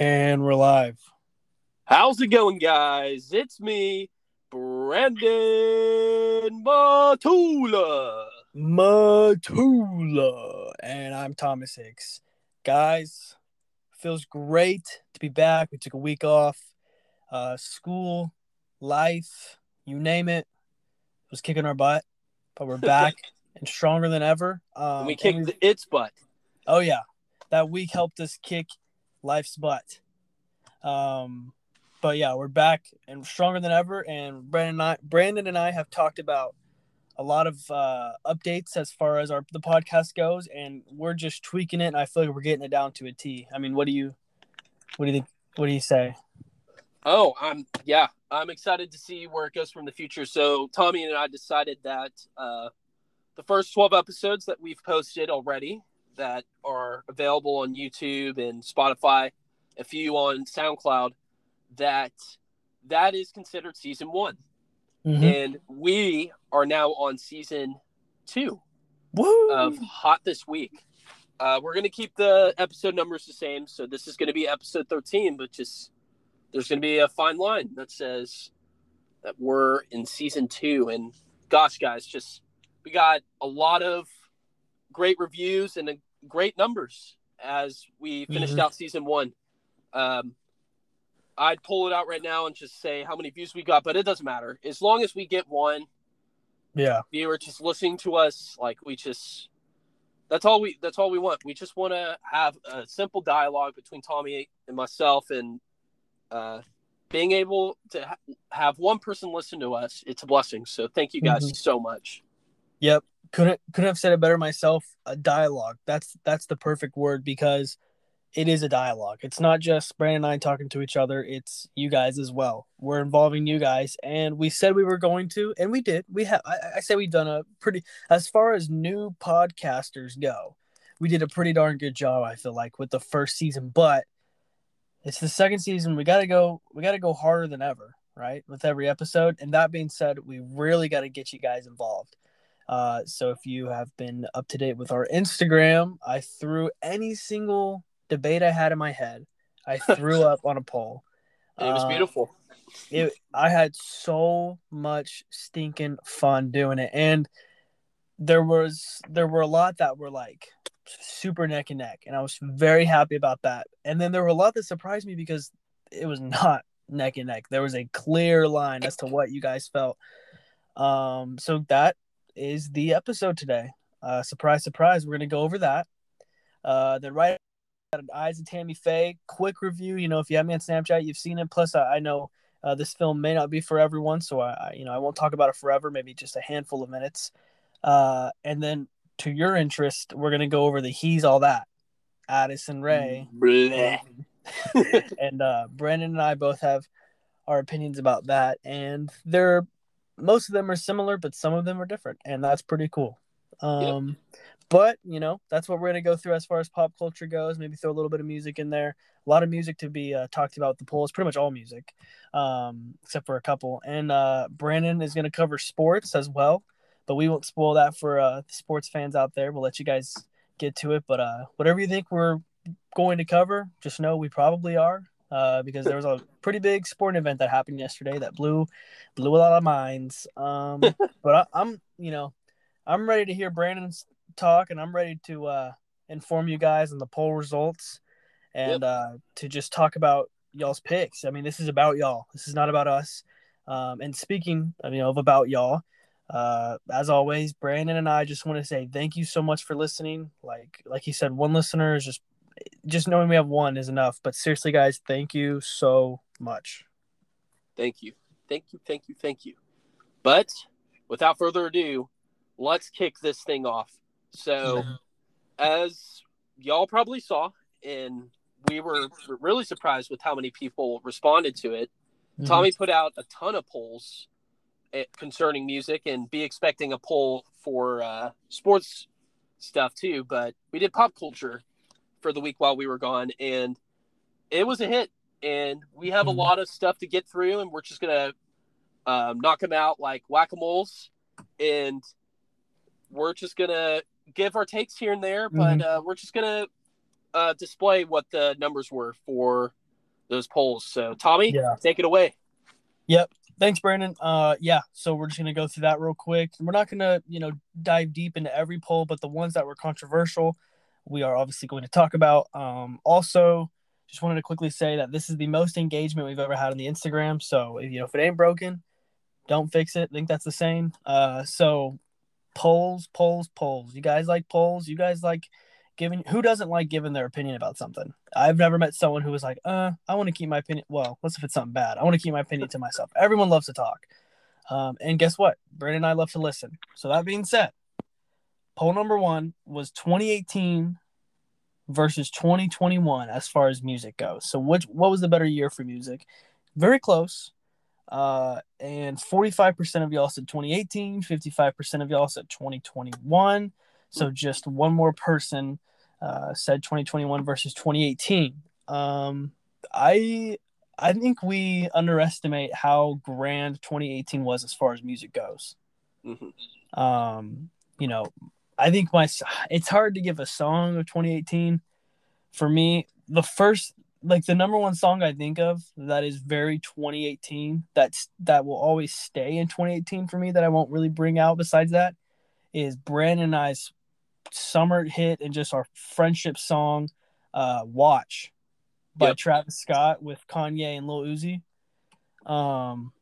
And we're live. How's it going, guys? It's me, Brandon Matula. Matula. And I'm Thomas Hicks. Guys, feels great to be back. We took a week off. Uh, school, life, you name it, was kicking our butt. But we're back and stronger than ever. Um, we kicked the, its butt. Oh yeah, that week helped us kick life's butt. Um, but yeah, we're back and stronger than ever. And Brandon and I, Brandon and I have talked about a lot of uh, updates as far as our the podcast goes, and we're just tweaking it. And I feel like we're getting it down to a T. I mean, what do you, what do you think? What do you say? Oh, I'm yeah, I'm excited to see where it goes from the future. So Tommy and I decided that uh, the first 12 episodes that we've posted already that are available on YouTube and Spotify, a few on SoundCloud, that that is considered season one, Mm-hmm. and we are now on season two. Woo! of Hot This Week. Uh, we're going to keep the episode numbers the same. So this is going to be episode 13, but just there's going to be a fine line that says that we're in season two. And gosh, guys, just we got a lot of great reviews and uh, great numbers as we finished Mhm. out season one. Um, I'd pull it out right now and just say how many views we got, but it doesn't matter. As long as we get one, yeah, viewer just listening to us like we just that's all we that's all we want we just want to have a simple dialogue between tommy and myself and uh being able to ha- have one person listen to us it's a blessing so thank you guys Mhm. so much Yep. Couldn't couldn't have said it better myself. A dialogue. That's that's the perfect word because it is a dialogue. It's not just Brandon and I talking to each other, it's you guys as well. We're involving you guys and we said we were going to and we did. We have I, I say we've done a pretty as far as new podcasters go, we did a pretty darn good job, I feel like, with the first season, but it's the second season. We gotta go we gotta go harder than ever, right? With every episode. And that being said, we really gotta get you guys involved. Uh, so if you have been up to date with our Instagram, I threw any single debate I had in my head. I threw up on a poll. It was Uh, beautiful It, I had so much stinking fun doing it, and there was there were a lot that were like super neck and neck, and I was very happy about that. And then there were a lot that surprised me because it was not neck and neck. There was a clear line as to what you guys felt. Um, so that is the episode today. Uh, surprise, surprise. We're gonna go over that. Uh, then right at Eyes of Tammy Faye, quick review. You know, if you have me on Snapchat, you've seen it. Plus, I, I know uh, this film may not be for everyone, so I, I, you know, I won't talk about it forever. Maybe just a handful of minutes. Uh, and then to your interest, we're gonna go over the He's All That. Addison Rae and uh, Brandon and I both have our opinions about that, and they're most of them are similar, but some of them are different, and that's pretty cool. Um, But you know, that's what we're gonna go through as far as pop culture goes. Maybe throw a little bit of music in there. A lot of music to be uh, talked about. The polls, pretty much all music, um, except for a couple. And uh, Brandon is gonna cover sports as well, but we won't spoil that for uh, the sports fans out there. We'll let you guys get to it. But uh, whatever you think we're going to cover, just know we probably are. Uh, because there was a pretty big sporting event that happened yesterday that blew blew a lot of minds. Um, but I, I'm you know I'm ready to hear Brandon's talk, and I'm ready to uh, inform you guys on the poll results and uh, to just talk about y'all's picks. I mean, this is about y'all. This is not about us. Um, and speaking, of, you know, of about y'all, uh, as always, Brandon and I just want to say thank you so much for listening. Like, like he said, one listener is just, just knowing we have one is enough. But seriously, guys, thank you so much. thank you thank you thank you thank you but without further ado let's kick this thing off so as y'all probably saw, and we were really surprised with how many people responded to it. Mhm. Tommy put out a ton of polls eh, concerning music, and be expecting a poll for uh, sports stuff too. But we did pop culture for the week while we were gone, and it was a hit. And we have Mhm. a lot of stuff to get through, and we're just gonna um, knock them out like whack a moles, and we're just gonna give our takes here and there. But uh, we're just gonna uh, display what the numbers were for those polls. So Tommy, Yeah. take it away. Yep. Thanks, Brandon. Uh, yeah. So we're just gonna go through that real quick. We're not gonna, you know, dive deep into every poll, but the ones that were controversial, we are obviously going to talk about. Um, also, just wanted to quickly say that this is the most engagement we've ever had on the Instagram. So if you know if it ain't broken, don't fix it. I think that's the same. Uh, so polls, polls, polls. You guys like polls? You guys like giving? Who doesn't like giving their opinion about something? I've never met someone who was like, uh, I want to keep my opinion. Well, what's if it's something bad? I want to keep my opinion to myself. Everyone loves to talk. Um, and guess what? Brandon and I love to listen. So that being said, poll number one was 2018 versus 2021 as far as music goes. So which what was the better year for music? Very close. Uh, and 45% of y'all said 2018, 55% of y'all said 2021. So just one more person uh, said 2021 versus 2018. Um, I I think we underestimate how grand 2018 was as far as music goes. Mhm. Um, you know, I think my it's hard to give a song of 2018. For me, the first like the number one song I think of that is very 2018 that's that will always stay in 2018 for me that I won't really bring out besides that is Brandon and I's summer hit and just our friendship song uh Watch by Yep. Travis Scott with Kanye and Lil Uzi. Um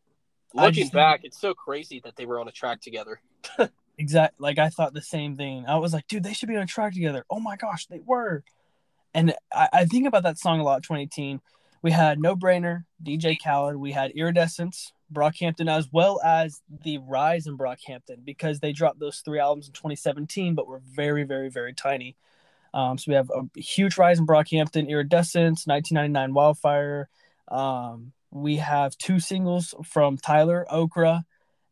Looking back, it's so crazy that they were on a track together. exact like I thought the same thing. I was like, dude, they should be on a track together. Oh my gosh, they were. And I, I think about that song a lot. 2018, we had No Brainer, DJ Khaled, we had Iridescence, Brockhampton, as well as the rise in Brockhampton because they dropped those three albums in 2017, but were very, very, very tiny. Um, so we have a huge rise in Brockhampton, Iridescence, 1999 Wildfire. Um, we have two singles from Tyler, Okra,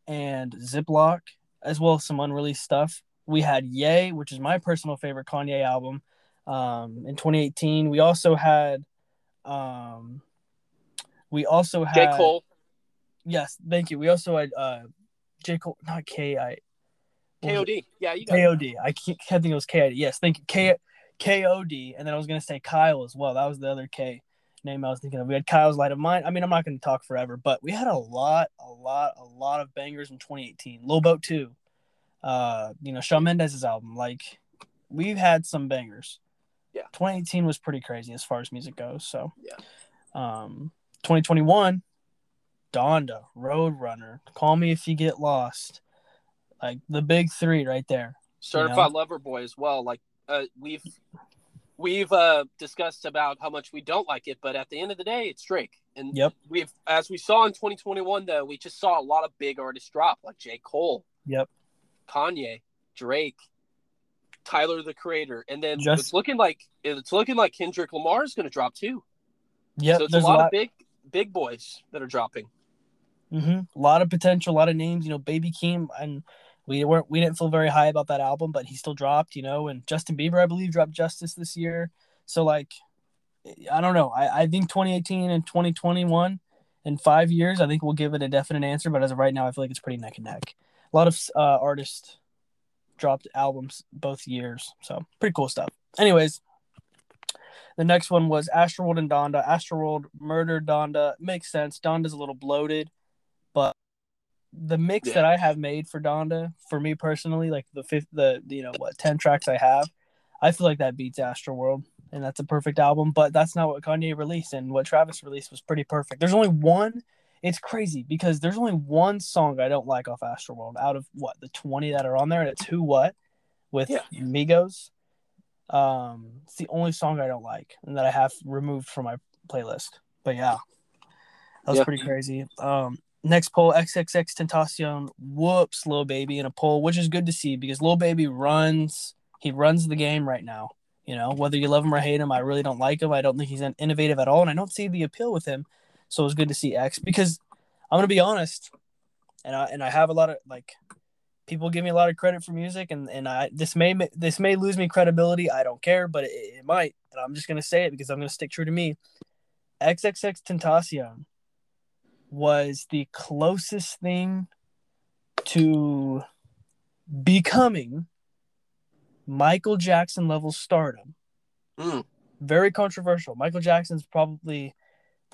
and Ziploc, as well as some unreleased stuff. We had Ye, which is my personal favorite Kanye album, um, in 2018. We also had, um, we also had J. Cole, Yes, thank you. We also had uh, J Cole, not K I. was it? KOD. Yeah, you got it. KOD. I can't, think it was KID. Yes, thank you. K KOD. And then I was gonna say Kyle as well. That was the other K name I was thinking of. We had Kyle's Light of Mine. I mean, I'm not gonna talk forever, but we had a lot, a lot, a lot of bangers in 2018. Lil Boat 2. Uh, you know, Shawn Mendes' album. Like, we've had some bangers. Yeah. 2018 was pretty crazy as far as music goes. So Yeah. Um 2021, Donda, Roadrunner, Call Me If You Get Lost. Like the big three right there. Certified Lover Boy as well. Like uh, we've we've uh, discussed about how much we don't like it, but at the end of the day, it's Drake. And Yep. we've as we saw in 2021, though, we just saw a lot of big artists drop, like J. Cole, Yep. Kanye, Drake, Tyler the Creator, and then Just- it's looking like it's looking like Kendrick Lamar is going to drop too. Yeah, so it's a there's lot, of big big boys that are dropping. hmm A lot of potential, a lot of names. You know, Baby Keem, and we weren't we didn't feel very high about that album, but he still dropped. You know, and Justin Bieber, I believe, dropped Justice this year. So like, I don't know. I I think 2018 and 2021 in five years, I think we'll give it a definite answer. But as of right now, I feel like it's pretty neck and neck. A lot of uh, artists dropped albums both years, so pretty cool stuff. Anyways. The next one was Astroworld and Donda. Astroworld murdered Donda. Makes sense. Donda's a little bloated, the mix Yeah. that I have made for Donda, for me personally, like the fifth, the you know what ten tracks I have, I feel like that beats Astro World, and that's a perfect album. But that's not what Kanye released, and what Travis released was pretty perfect. There's only one. It's crazy because there's only one song I don't like off Astro World out of what the twenty that are on there, and it's Who What with Yeah. Migos. Um, it's the only song I don't like and that I have removed from my playlist. But yeah, that was Yeah. pretty crazy. Um, next poll XXXTentacion whoops Lil Baby in a poll, which is good to see because Lil Baby runs he runs the game right now. You know, whether you love him or hate him, I really don't like him. I don't think he's innovative at all, and I don't see the appeal with him. So it was good to see X because I'm gonna be honest, and I and I have a lot of like people give me a lot of credit for music, and and I this may this may lose me credibility. I don't care, but it, it might, and I'm just gonna say it because I'm gonna stick true to me. XXXTentacion was the closest thing to becoming Michael Jackson level stardom. Mm. Very controversial. Michael Jackson's probably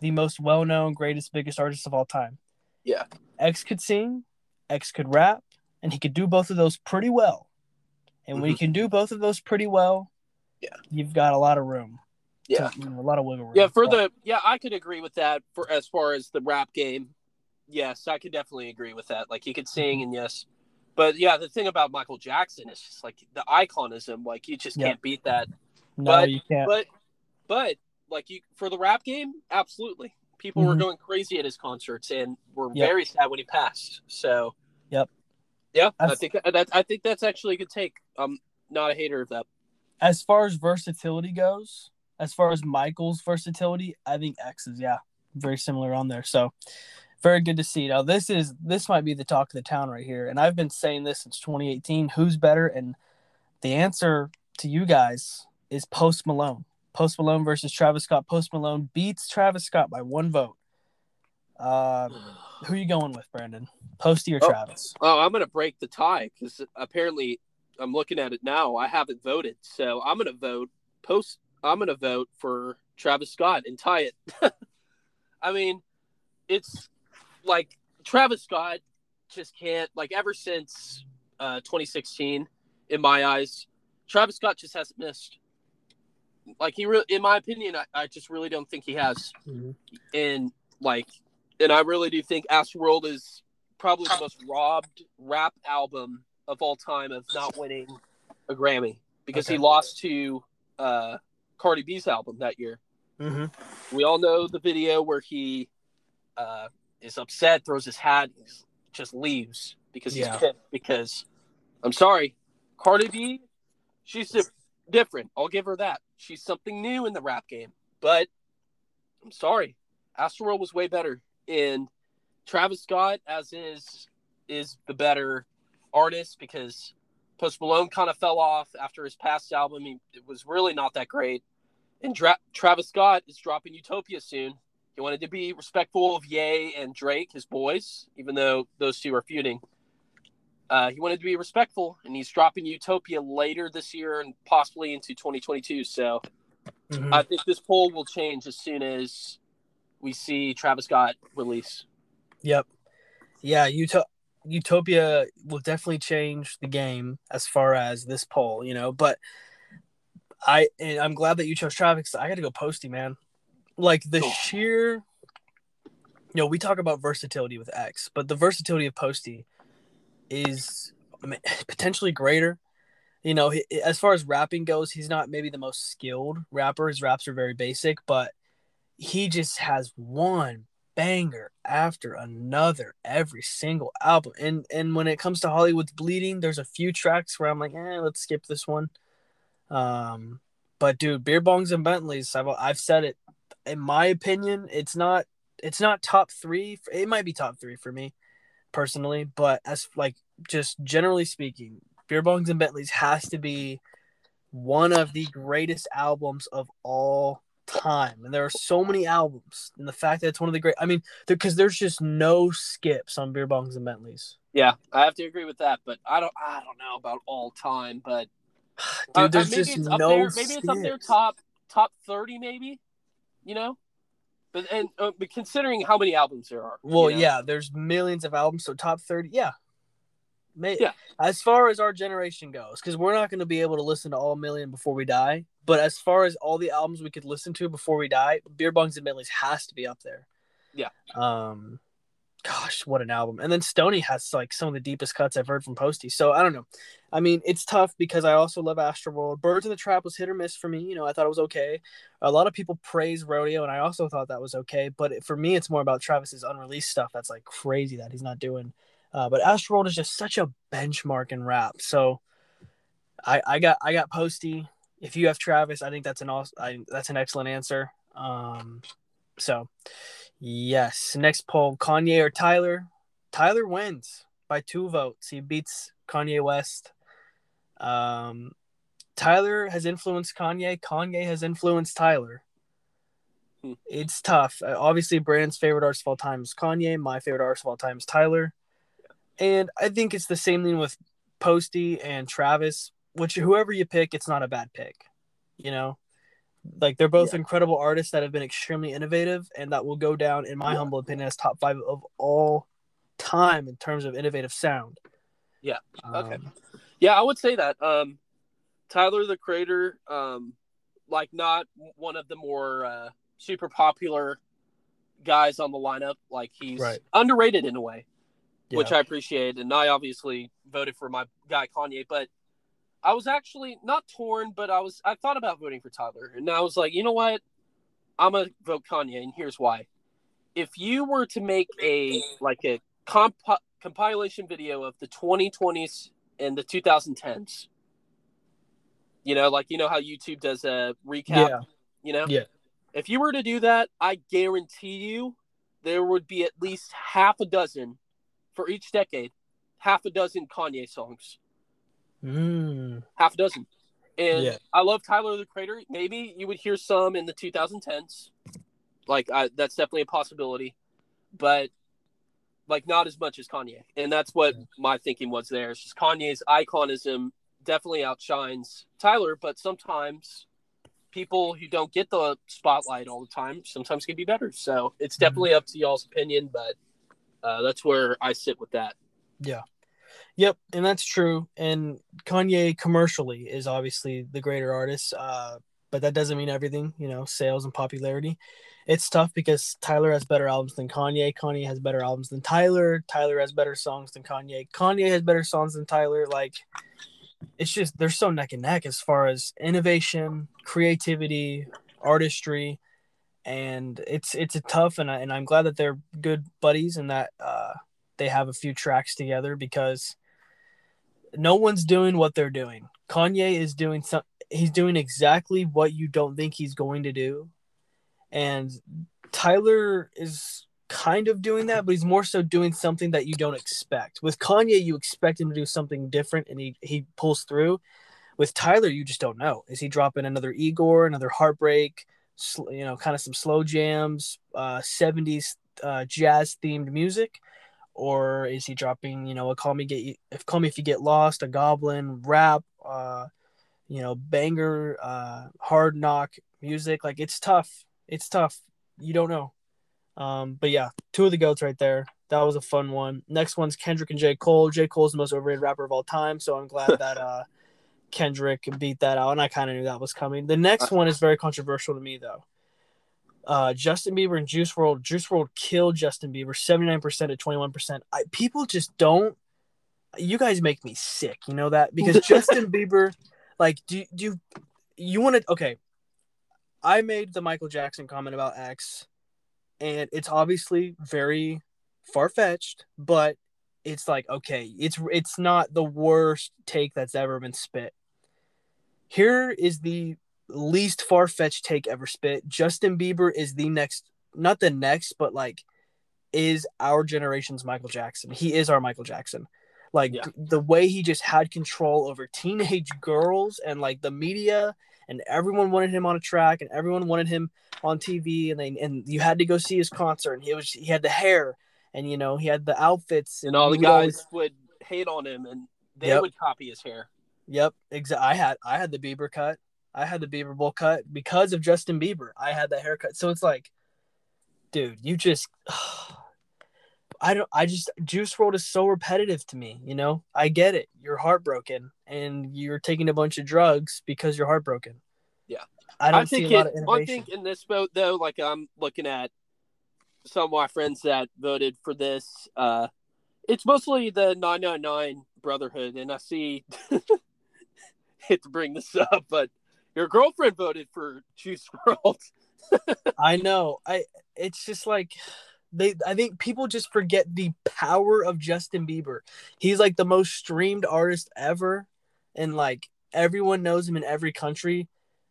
the most well-known, greatest, biggest artist of all time. Yeah. X could sing, X could rap, and he could do both of those pretty well. And when he can do both of those pretty well, Yeah. you've got a lot of room. Yeah. you know, a lot of wiggle room. Yeah, for But- the yeah, I could agree with that for as far as the rap game. Yes, I could definitely agree with that. Like he could sing Mm-hmm. and yes. But yeah, the thing about Michael Jackson is just like the iconism, like you just Yeah. can't beat that. no, but- you can't. But but like you for the rap game, absolutely. People were Mhm. going crazy at his concerts and were Yep. very sad when he passed. So Yep. Yeah, I I've- think that I think that's actually a good take. I'm not a hater of that. as far as versatility goes, as far as Michael's versatility, I think X is yeah, very similar on there. So very good to see. Now this is this might be the talk of the town right here, and I've been saying this since 2018. Who's better? And the answer to you guys is Post Malone. Post Malone versus Travis Scott. Post Malone beats Travis Scott by one vote. Uh, who you going with, Brandon? Posty or Oh. Travis? Oh, I'm gonna break the tie because apparently I'm looking at it now. I haven't voted, so I'm gonna vote post. I'm gonna vote for Travis Scott and tie it. I mean, it's like Travis Scott just can't like ever since uh, 2016. In my eyes, Travis Scott just hasn't missed. Like he, re- in my opinion, I, I just really don't think he has and like and i really do think astroworld is probably the most robbed rap album of all time of not winning a grammy because he lost to uh cardi b's album that year Mm-hmm. we all know the video where he uh is upset throws his hat and just leaves because he's Yeah. pissed because i'm sorry cardi b she's di- different i'll give her that she's something new in the rap game but i'm sorry astroworld was way better and travis scott as is is the better artist because post malone kind of fell off after his past album he, it was really not that great and Dra- Travis Scott is dropping Utopia soon. He wanted to be respectful of Ye and Drake, his boys, even though those two are feuding. Uh, he wanted to be respectful, and he's dropping Utopia later this year and possibly into 2022. So Mm-hmm. I think this poll will change as soon as we see Travis Scott release. Yep. Yeah, Utah Utopia will definitely change the game as far as this poll, you know, but I and I'm glad that you chose Travis. I got to go Posty, man. Like the Cool. sheer you know, we talk about versatility with X, but the versatility of Posty is I mean, potentially greater. You know, he, as far as rapping goes, he's not maybe the most skilled rapper. His raps are very basic, but he just has one banger after another every single album. And and when it comes to Hollywood's Bleeding, there's a few tracks where I'm like, eh, let's skip this one. Um, but dude, beer bongs and Bentleys, I've I've said it. In my opinion, it's not it's not top three. It might be top three for me personally, but as like just generally speaking, beer bongs and Bentleys has to be one of the greatest albums of all time. And there are so many albums, and the fact that it's one of the great. I mean, because there's just no skips on beer bongs and Bentleys. Yeah, I have to agree with that, but I don't I don't know about all time, but Dude, Uh, there's maybe just it's up no there. Maybe it's up there top top thirty, maybe. You know, but and uh, but considering how many albums there are. Well, you know? yeah, there's millions of albums, so top 30, yeah. May, Yeah. As far as our generation goes, because we're not going to be able to listen to all million before we die, but as far as all the albums we could listen to before we die, Beer Bongs and Bentleys has to be up there. Yeah. Um, gosh, what an album! And then Stoney has like some of the deepest cuts I've heard from Posty. So I don't know. I mean, it's tough because I also love Astroworld. Birds in the Trap was hit or miss for me. You know, I thought it was okay. A lot of people praise Rodeo, and I also thought that was okay. But it, for me, it's more about Travis's unreleased stuff that's like crazy that he's not doing. Uh, but Astroworld is just such a benchmark in rap. So I, I got I got Posty. If you have Travis, I think that's an awesome, I, that's an excellent answer. Um, so yes, next poll: Kanye or Tyler? Tyler wins by two votes. He beats Kanye West. Um, Tyler has influenced Kanye. Kanye has influenced Tyler. Hmm. It's tough. Uh, obviously, Brand's favorite artist of all time is Kanye. My favorite artist of all time is Tyler. And I think it's the same thing with Posty and Travis. Which whoever you pick, it's not a bad pick. You know, Like they're both Yeah. incredible artists that have been extremely innovative, and that will go down, in my Yeah. humble opinion, as top five of all time in terms of innovative sound. Yeah. Okay. Um, Yeah, I would say that. Um, Tyler the Creator, um, like not one of the more uh, super popular guys on the lineup. Like he's Right. underrated in a way, yeah. which I appreciate. And I obviously voted for my guy Kanye, but I was actually not torn, but I was I thought about voting for Tyler, and I was like, you know what, I'm gonna vote Kanye, and here's why. If you were to make a like a comp- compilation video of the 2020s and the 2010s, you know, like you know how YouTube does a recap, yeah, you know, Yeah. If you were to do that, I guarantee you there would be at least half a dozen for each decade, half a dozen Kanye songs Mm, half a dozen. And Yeah. I love Tyler the Creator. Maybe you would hear some in the 2010s. Like I, that's definitely a possibility, but like not as much as Kanye. And that's what my thinking was there. It's just Kanye's iconism definitely outshines Tyler, but sometimes people who don't get the spotlight all the time sometimes can be better. So it's definitely up to y'all's opinion, but uh, that's where I sit with that. Yeah. Yep, and that's true. And Kanye commercially is obviously the greater artist, uh, but that doesn't mean everything. You know, sales and popularity. It's tough because Tyler has better albums than Kanye. Kanye has better albums than Tyler. Tyler has better songs than Kanye. Kanye has better songs than Tyler. Like, it's just they're so neck and neck as far as innovation, creativity, artistry, and it's it's a tough. And I, and I'm glad that they're good buddies and that uh, they have a few tracks together because no one's doing what they're doing. Kanye is doing some he's doing exactly what you don't think he's going to do. And Tyler is kind of doing that, but he's more so doing something that you don't expect. With Kanye, you expect him to do something different and he, he pulls through. With Tyler, you just don't know. Is he dropping another Igor, another heartbreak, you know, kind of some slow jams, uh, 70s uh, jazz themed music? or is he dropping you know a call me get you if call me if you get lost a goblin rap uh you know banger uh hard knock music? Like it's tough. It's tough. You don't know. Um but yeah two of the goats right there. That was a fun one. Next one's kendrick and j. Cole. J. Cole's the most overrated rapper of all time so i'm glad that uh kendrick beat that out and i kind of knew that was coming the next one is very controversial to me though uh, Justin Bieber and Juice WRLD. Juice WRLD killed Justin Bieber, seventy nine percent to twenty one percent. People just don't. You guys make me sick. You know that because Justin Bieber, like, do do you, you want to? Okay, I made the Michael Jackson comment about X, and it's obviously very far fetched, but it's like okay, it's it's not the worst take that's ever been spit. Here is the least far fetched take ever spit. Justin Bieber is the next, not the next, but like is our generation's Michael Jackson. He is our Michael Jackson. Like Yeah. the way he just had control over teenage girls and like the media and everyone wanted him on a track and everyone wanted him on TV and they and you had to go see his concert and he was he had the hair and you know he had the outfits And all the guys always- would hate on him and they Yep. would copy his hair. Yep, exactly. I had I had the Bieber cut. I had the Bieber bowl cut because of Justin Bieber. I had that haircut. So it's like, dude, you just I don't I just Juice WRLD is so repetitive to me, you know? I get it. You're heartbroken and you're taking a bunch of drugs because you're heartbroken. Yeah. I don't I see think a lot it, of I think in this vote though, like I'm looking at some of my friends that voted for this. Uh, it's mostly the 999 Brotherhood, and I see hate to bring this up, but your girlfriend voted for Juice WRLD. I know. I it's just like they I think people just forget the power of Justin Bieber. He's like the most streamed artist ever and like everyone knows him in every country.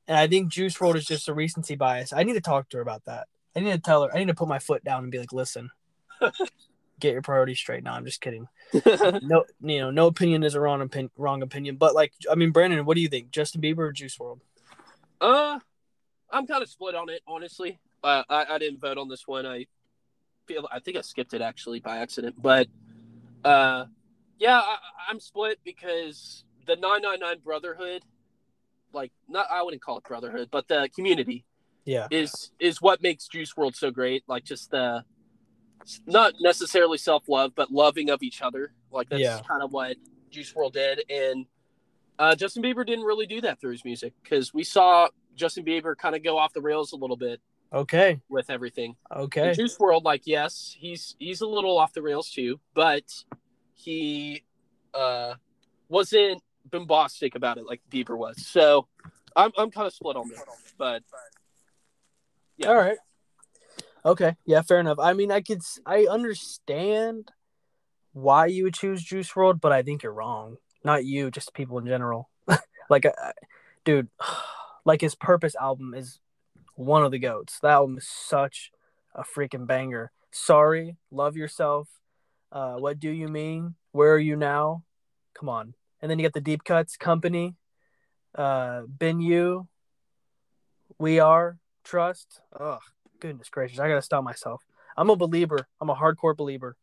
And I think Juice WRLD is just a recency bias. I need to talk to her about that. I need to tell her. I need to put my foot down and be like, "Listen, get your priorities straight." No, I'm just kidding. No, you know, no opinion is a wrong opinion. Wrong opinion. But like, I mean, Brandon, what do you think? Justin Bieber or Juice WRLD? uh, I'm kind of split on it, honestly. Uh, I, I didn't vote on this one. I feel I think I skipped it actually by accident, but uh, yeah, I, I'm split because the 999 Brotherhood like not I wouldn't call it brotherhood, but the community Yeah. is is what makes Juice WRLD so great. Like just the not necessarily self love, but loving of each other. Like that's Yeah. kind of what Juice WRLD did, and uh, Justin Bieber didn't really do that through his music because we saw Justin Bieber kind of go off the rails a little bit Okay. with everything. Okay. In Juice WRLD, like yes, he's he's a little off the rails too, but he uh, wasn't bombastic about it like Bieber was. So I'm I'm kind of split on this, but Yeah. All right. Okay. Yeah. Fair enough. I mean, I could. I understand why you would choose Juice WRLD, but I think you're wrong. Not you, just people in general. like, I, dude, like his Purpose album is one of the goats. That album is such a freaking banger. Sorry, love yourself. Uh, what do you mean? Where are you now? Come on. And then you get the deep cuts, company, uh, been you, we are, trust. Ugh, goodness gracious. I gotta stop myself. I'm a believer. I'm a hardcore believer.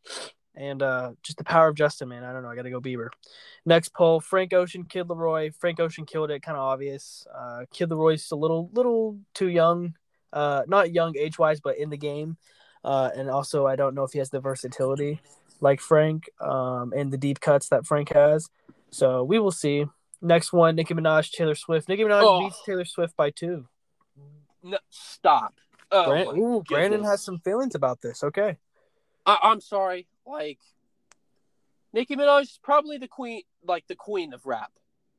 And uh, just the power of Justin, man. I don't know. I got to go Bieber. Next poll: Frank Ocean, Kid LAROI. Frank Ocean killed it. Kind of obvious. Uh, Kid LAROI's a little, little too young. Uh, not young age wise, but in the game. Uh, and also, I don't know if he has the versatility like Frank, um, and the deep cuts that Frank has. So we will see. Next one: Nicki Minaj, Taylor Swift. Nicki Minaj Oh. beats Taylor Swift by two. no, stop. Oh, Bran- my Ooh, Brandon has some feelings about this. Okay. I, I'm sorry. Like Nicki Minaj is probably the queen, like the queen of rap.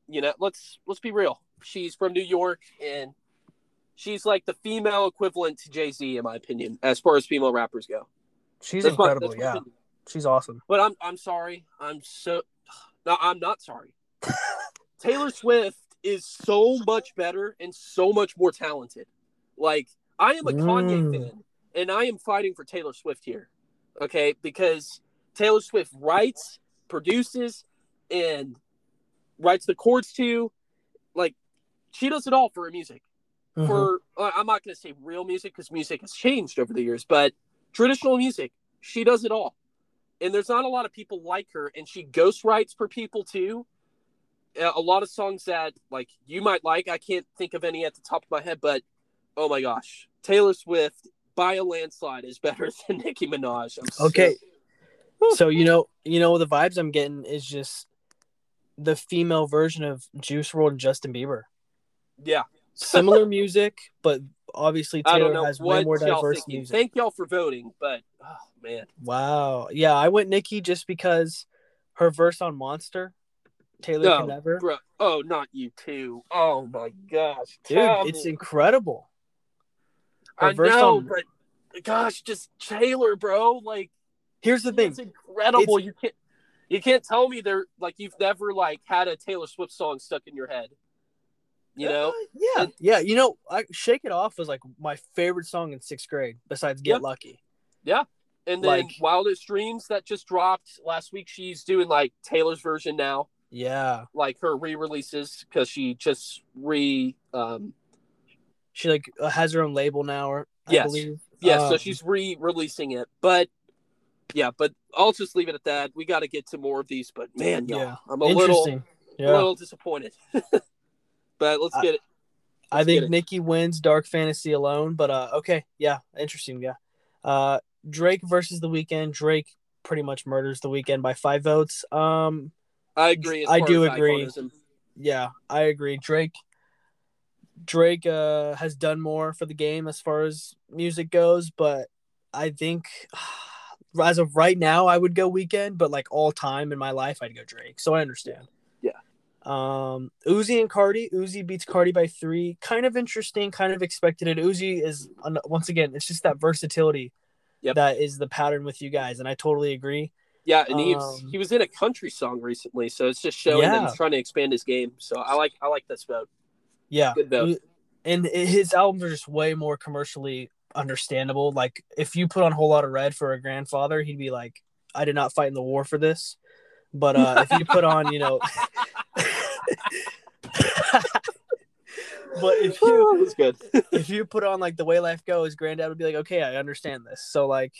You know, let's let's be real. She's from New York, and she's like the female equivalent to Jay Z, in my opinion, as far as female rappers go. She's That's incredible. my yeah. opinion. She's awesome. But I'm I'm sorry. I'm so no. I'm not sorry. Taylor Swift is so much better and so much more talented. Like I am a Kanye Mm. fan, and I am fighting for Taylor Swift here. Okay, because Taylor Swift writes, produces, and writes the chords to. Like she does it all for her music. Mhm. For uh, I'm not going to say real music because music has changed over the years, but traditional music, she does it all. And there's not a lot of people like her, and she ghost writes for people too. A lot of songs that like you might like, I can't think of any at the top of my head, but oh my gosh, Taylor Swift by a landslide is better than Nicki Minaj. I'm Okay. So you know, you know, the vibes I'm getting is just the female version of Juice WRLD and Justin Bieber. yeah, Similar music, but obviously Taylor has way more diverse thinking. music. Thank y'all for voting, but oh man, Wow. Yeah, I went Nicki just because her verse on Monster, Taylor No, can never. bro. Oh, not you too. Oh my gosh, Dude, Tell it's me. incredible. I know, on- but gosh, just Taylor, bro. Like Here's the thing. it's incredible. You can't you can't tell me they're like you've never like had a Taylor Swift song stuck in your head. You know? Uh, yeah, And- yeah. You know, I "Shake It Off" was like my favorite song in sixth grade, besides "Get Yep. Lucky." Yeah, and then like- Wildest Dreams that just dropped last week. She's doing like Taylor's version now, Yeah, like her re-releases because she just re um she like uh, has her own label now, or I Yes. believe. yeah, so Um, she's re-releasing it. But yeah, but I'll just leave it at that. We got to get to more of these. But man, y'all, Yeah. I'm a little interesting. a little disappointed. but let's I- get it. I Let's think get it. Nicki wins Dark Fantasy alone, but uh, okay, yeah, interesting. Yeah, uh, Drake versus the Weeknd. Drake pretty much murders the Weeknd by five votes. Um, I agree. I do agree. iconism. yeah, I agree. Drake Drake uh has done more for the game as far as music goes, but I think as of right now I would go Weeknd, but like all time in my life I'd go Drake. So I understand. Yeah. Um Uzi and Cardi, Uzi beats Cardi by 3. Kind of interesting, kind of expected it. Uzi is once again, it's just that versatility Yep. that is the pattern with you guys and I totally agree. Yeah, and he was, Um, he was in a country song recently, so it's just showing that he's trying to expand his game. So I like I like this vote. Yeah. Good vote. And his albums are just way more commercially understandable. Like if you put on a Whole Lotta Red for a grandfather, he'd be like, I did not fight in the war for this. But uh, if you put on, you know, but if you was good. if you put on like the way life goes, granddad would be like, okay, I understand this. So like,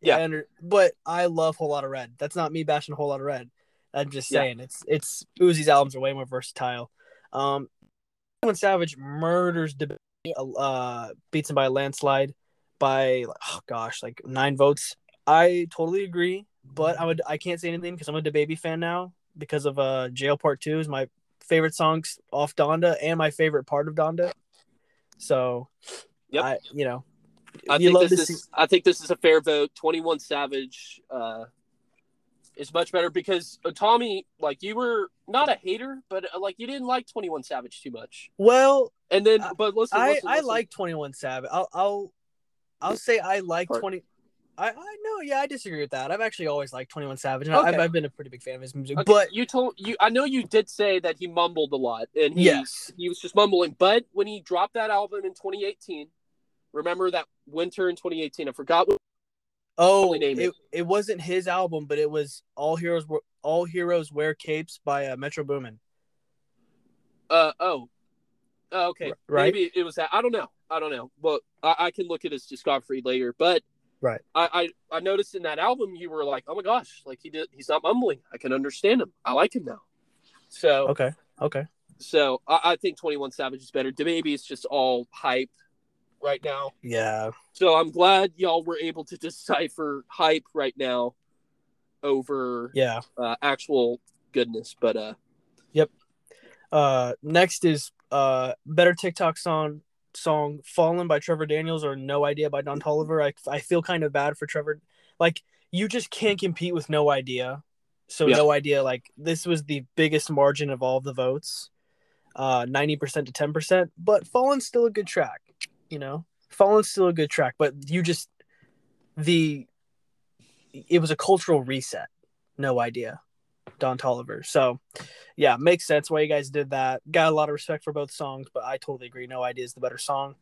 Yeah. I under, but I love Whole Lotta Red. That's not me bashing Whole Lotta Red. I'm just Yeah. saying it's it's Uzi's albums are way more versatile. Um, When Savage murders DaBaby, uh, beats him by a landslide by oh gosh, like nine votes. I totally agree, but I would I can't say anything because I'm a DaBaby fan now because of uh Jail Part Two is my favorite songs off Donda and my favorite part of Donda. So, Yep. I you know I you think this is see- I think this is a fair vote. Twenty One Savage uh, is much better because uh, Tommy, like you were not a hater, but uh, like you didn't like Twenty One Savage too much. well And then, I- but listen, I listen, I listen. like Twenty One Savage. I'll I'll I'll say I like Part- twenty. I I know yeah I disagree with that. I've actually always liked Twenty One Savage. And Okay. I've I've been a pretty big fan of his music, Okay, but you told you. I know you did say that he mumbled a lot, and he yes, he was just mumbling. But when he dropped that album in 2018, remember that winter in 2018? I forgot what. oh it, it. it wasn't his album, but it was All Heroes Were- All Heroes Wear Capes by uh, Metro Boomin. Uh oh. Oh, okay, right? maybe it was that. I don't know. I don't know. But I, I can look at his discography later. But Right. I, I I noticed in that album you were like, oh my gosh, like he did. He's not mumbling. I can understand him. I like him now. So Okay, okay, so I, I think 21 Savage is better. Maybe it's just all hype right now. yeah, So I'm glad y'all were able to decipher hype right now over yeah. uh, actual goodness. But uh, yep. Uh, next is uh better TikTok song song "Falling" by Trevor Daniels or "No Idea" by Don Toliver. I I feel kind of bad for Trevor. Like you just can't compete with No Idea. So Yeah. No Idea, like this was the biggest margin of all the votes, uh, ninety percent to ten percent. But "Falling's" still a good track. You know, "Falling's" still a good track. But you just the it was a cultural reset. No idea. Don Toliver. So, yeah, makes sense why you guys did that. Got a lot of respect for both songs, but I totally agree. No idea is the better song.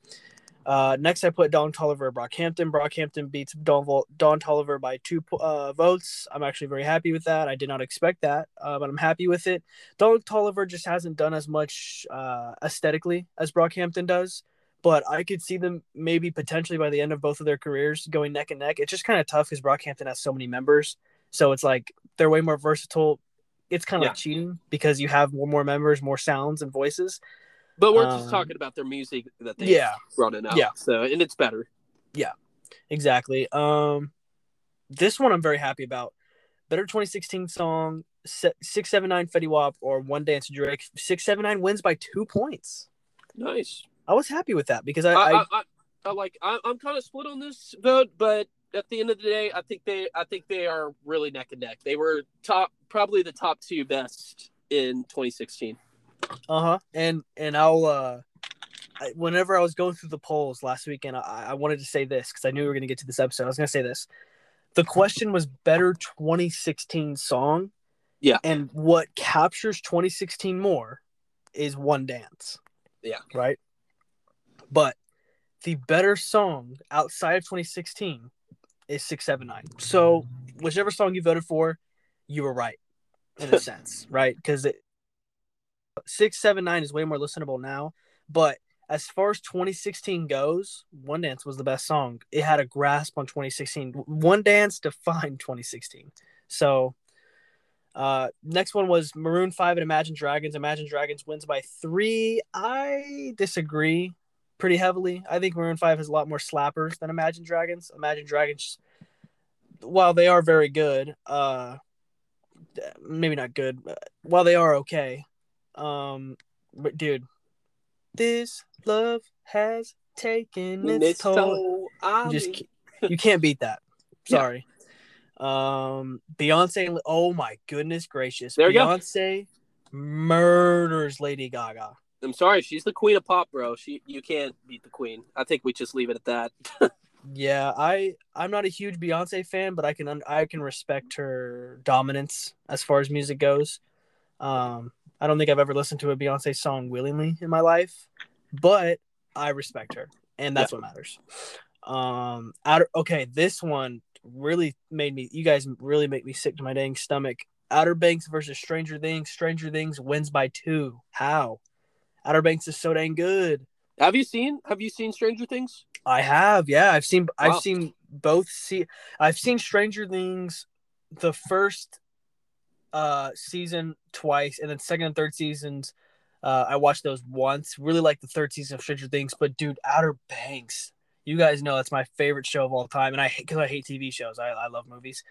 Uh, next, I put Don Toliver, Brockhampton. Brockhampton beats Don, Vol- Don Toliver by two uh, votes. I'm actually very happy with that. I did not expect that, uh, but I'm happy with it. Don Toliver just hasn't done as much uh, aesthetically as Brockhampton does, but I could see them maybe potentially by the end of both of their careers going neck and neck. It's just kind of tough because Brockhampton has so many members. So it's like they're way more versatile. It's kind of Yeah. like cheating because you have more, more members, more sounds and voices. but we're just Um, talking about their music that they Yeah, running out. Yeah. So and it's better. Yeah, exactly. Um, this one I'm very happy about. Better 2016 song, six seven nine Fetty Wap or One Dance Drake. Six seven nine wins by two points. Nice. I was happy with that because I, I, I, I, I, like. I, I'm kind of split on this vote, but at the end of the day, I think they. I think they are really neck and neck. They were top, probably the top two best in 2016. Uh huh. And and I'll uh, I, whenever I was going through the polls last weekend, I, I wanted to say this because I knew we were going to get to this episode. I was going to say this. The question was better 2016 song. Yeah. And what captures 2016 more is One Dance. Yeah. Right. But the better song outside of 2016 is 679. So whichever song you voted for, you were right in a sense, right? Because six seven nine is way more listenable now. But as far as 2016 goes, One Dance was the best song. It had a grasp on 2016. One Dance defined 2016. So uh next one was Maroon 5 and Imagine Dragons. Imagine Dragons wins by three. I disagree pretty heavily. I think Maroon 5 has a lot more slappers than Imagine Dragons. Imagine Dragons while they are very good, uh maybe not good, but while they are okay, um, but dude, this love has taken its, It's toll. so- just you can't beat that. Yeah. Sorry. Um, Beyonce. Oh my goodness gracious! There you go. Beyonce murders Lady Gaga. I'm sorry, she's the queen of pop, bro. She you can't beat the queen. I think we just leave it at that. Yeah, I I'm not a huge Beyonce fan, but I can I can respect her dominance as far as music goes. Um, I don't think I've ever listened to a Beyonce song willingly in my life, but I respect her, and that's what matters. Um, outer, okay, this one really made me. You guys really make me sick to my dang stomach. Outer Banks versus Stranger Things. Stranger Things wins by two. How? Outer Banks is so dang good. Have you seen Have you seen Stranger Things? I have, yeah. I've seen Wow. I've seen both see I've seen Stranger Things the first uh season twice and then second and third seasons Uh, I watched those once. Really like the third season of Stranger Things, but dude, Outer Banks. You guys know that's my favorite show of all time, and I because I hate TV shows. I, I love movies.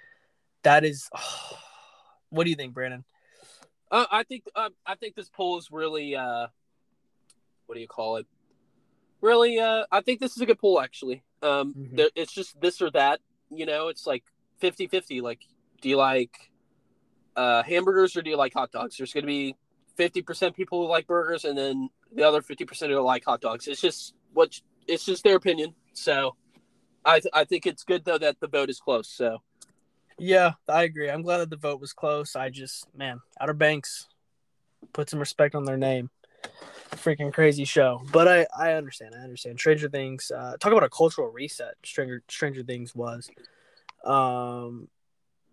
That is. Oh, what do you think, Brandon? Uh, I think uh, I think this poll is really uh, what do you call it? Really, uh, I think this is a good poll actually. Um, Mhm. there, it's just this or that. You know, it's like 50-50. Like, do you like uh, hamburgers or do you like hot dogs? There's going to be fifty percent people who like burgers, and then the other fifty percent who like hot dogs. It's just what it's just their opinion. So, I th- I think it's good though that the vote is close. So, Yeah, I agree. I'm glad that the vote was close. I just, man, Outer Banks, put some respect on their name. Freaking crazy show, but I I understand. I understand. Stranger Things. Uh, talk about a cultural reset. Stranger Stranger Things was. Um,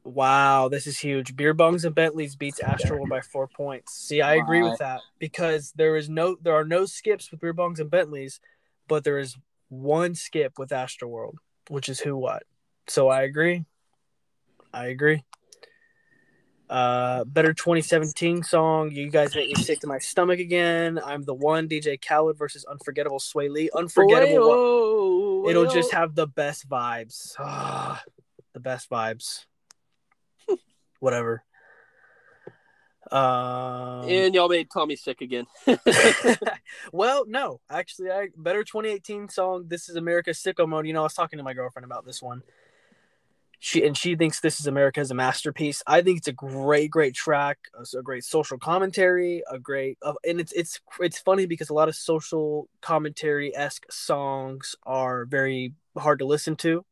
wow, this is huge. Beer bongs and Bentleys beats Astroworld by four points. See, I agree Wow. with that because there is no there are no skips with beer bongs and Bentleys, but there is one skip with Astroworld, which is who what. So I agree. I agree. Uh, better 2017 song. You guys make me sick to my stomach again. I'm the one. DJ Khaled versus Unforgettable Swae Lee. Unforgettable. It'll just have the best vibes. Ah, the best vibes. Whatever. Um, and y'all made Tommy sick again. well, no, actually, I better 2018 song. This is America's sicko mode. You know, I was talking to my girlfriend about this one. She and she thinks this is America as a masterpiece. I think it's a great, great track. It's a great social commentary. A great, uh, and it's it's it's funny because a lot of social commentary esque songs are very hard to listen to.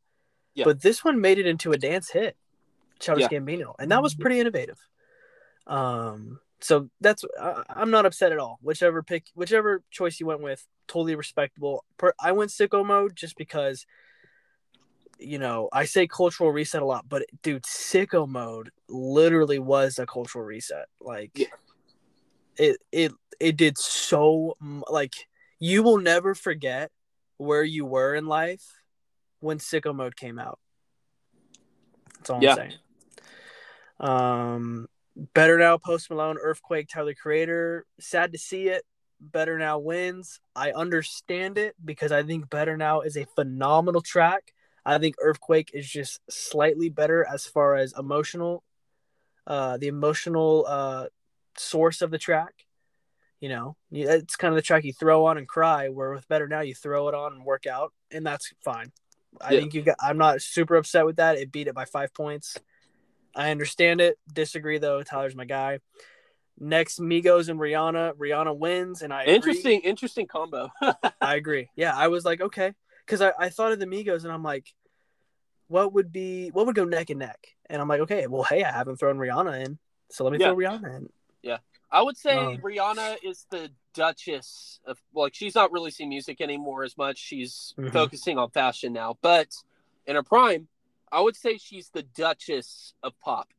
Yeah. But this one made it into a dance hit, Childish Yeah. Gambino, and that was pretty innovative. Um, so that's I, I'm not upset at all. Whichever pick, whichever choice you went with, totally respectable. Per, I went sicko mode just because, you know, I say cultural reset a lot, but dude, sicko mode literally was a cultural reset. Like, Yeah. it it it did so like you will never forget where you were in life when sicko mode came out. That's all Yeah. I'm saying. Um, better now, Post Malone, Earthquake, Tyler Creator. Sad to see it. Better now wins. I understand it because I think Better Now is a phenomenal track. I think Earthquake is just slightly better as far as emotional, uh, the emotional uh source of the track. You know, it's kind of the track you throw on and cry. Where with Better Now, you throw it on and work out, and that's fine. I Yeah. think you got. I'm not super upset with that. It beat it by five points. I understand it. Disagree though. Tyler's my guy. Next, Migos and Rihanna. Rihanna wins, and I agree. interesting, interesting combo. I agree. Yeah, I was like, okay, because I, I thought of the Migos, and I'm like, what would be what would go neck and neck? And I'm like, okay, well, hey, I haven't thrown Rihanna in, so let me Yeah. throw Rihanna in. Yeah, I would say Um, Rihanna is the Duchess of like she's not releasing music anymore as much. She's Mhm. focusing on fashion now. But in her prime, I would say she's the Duchess of pop.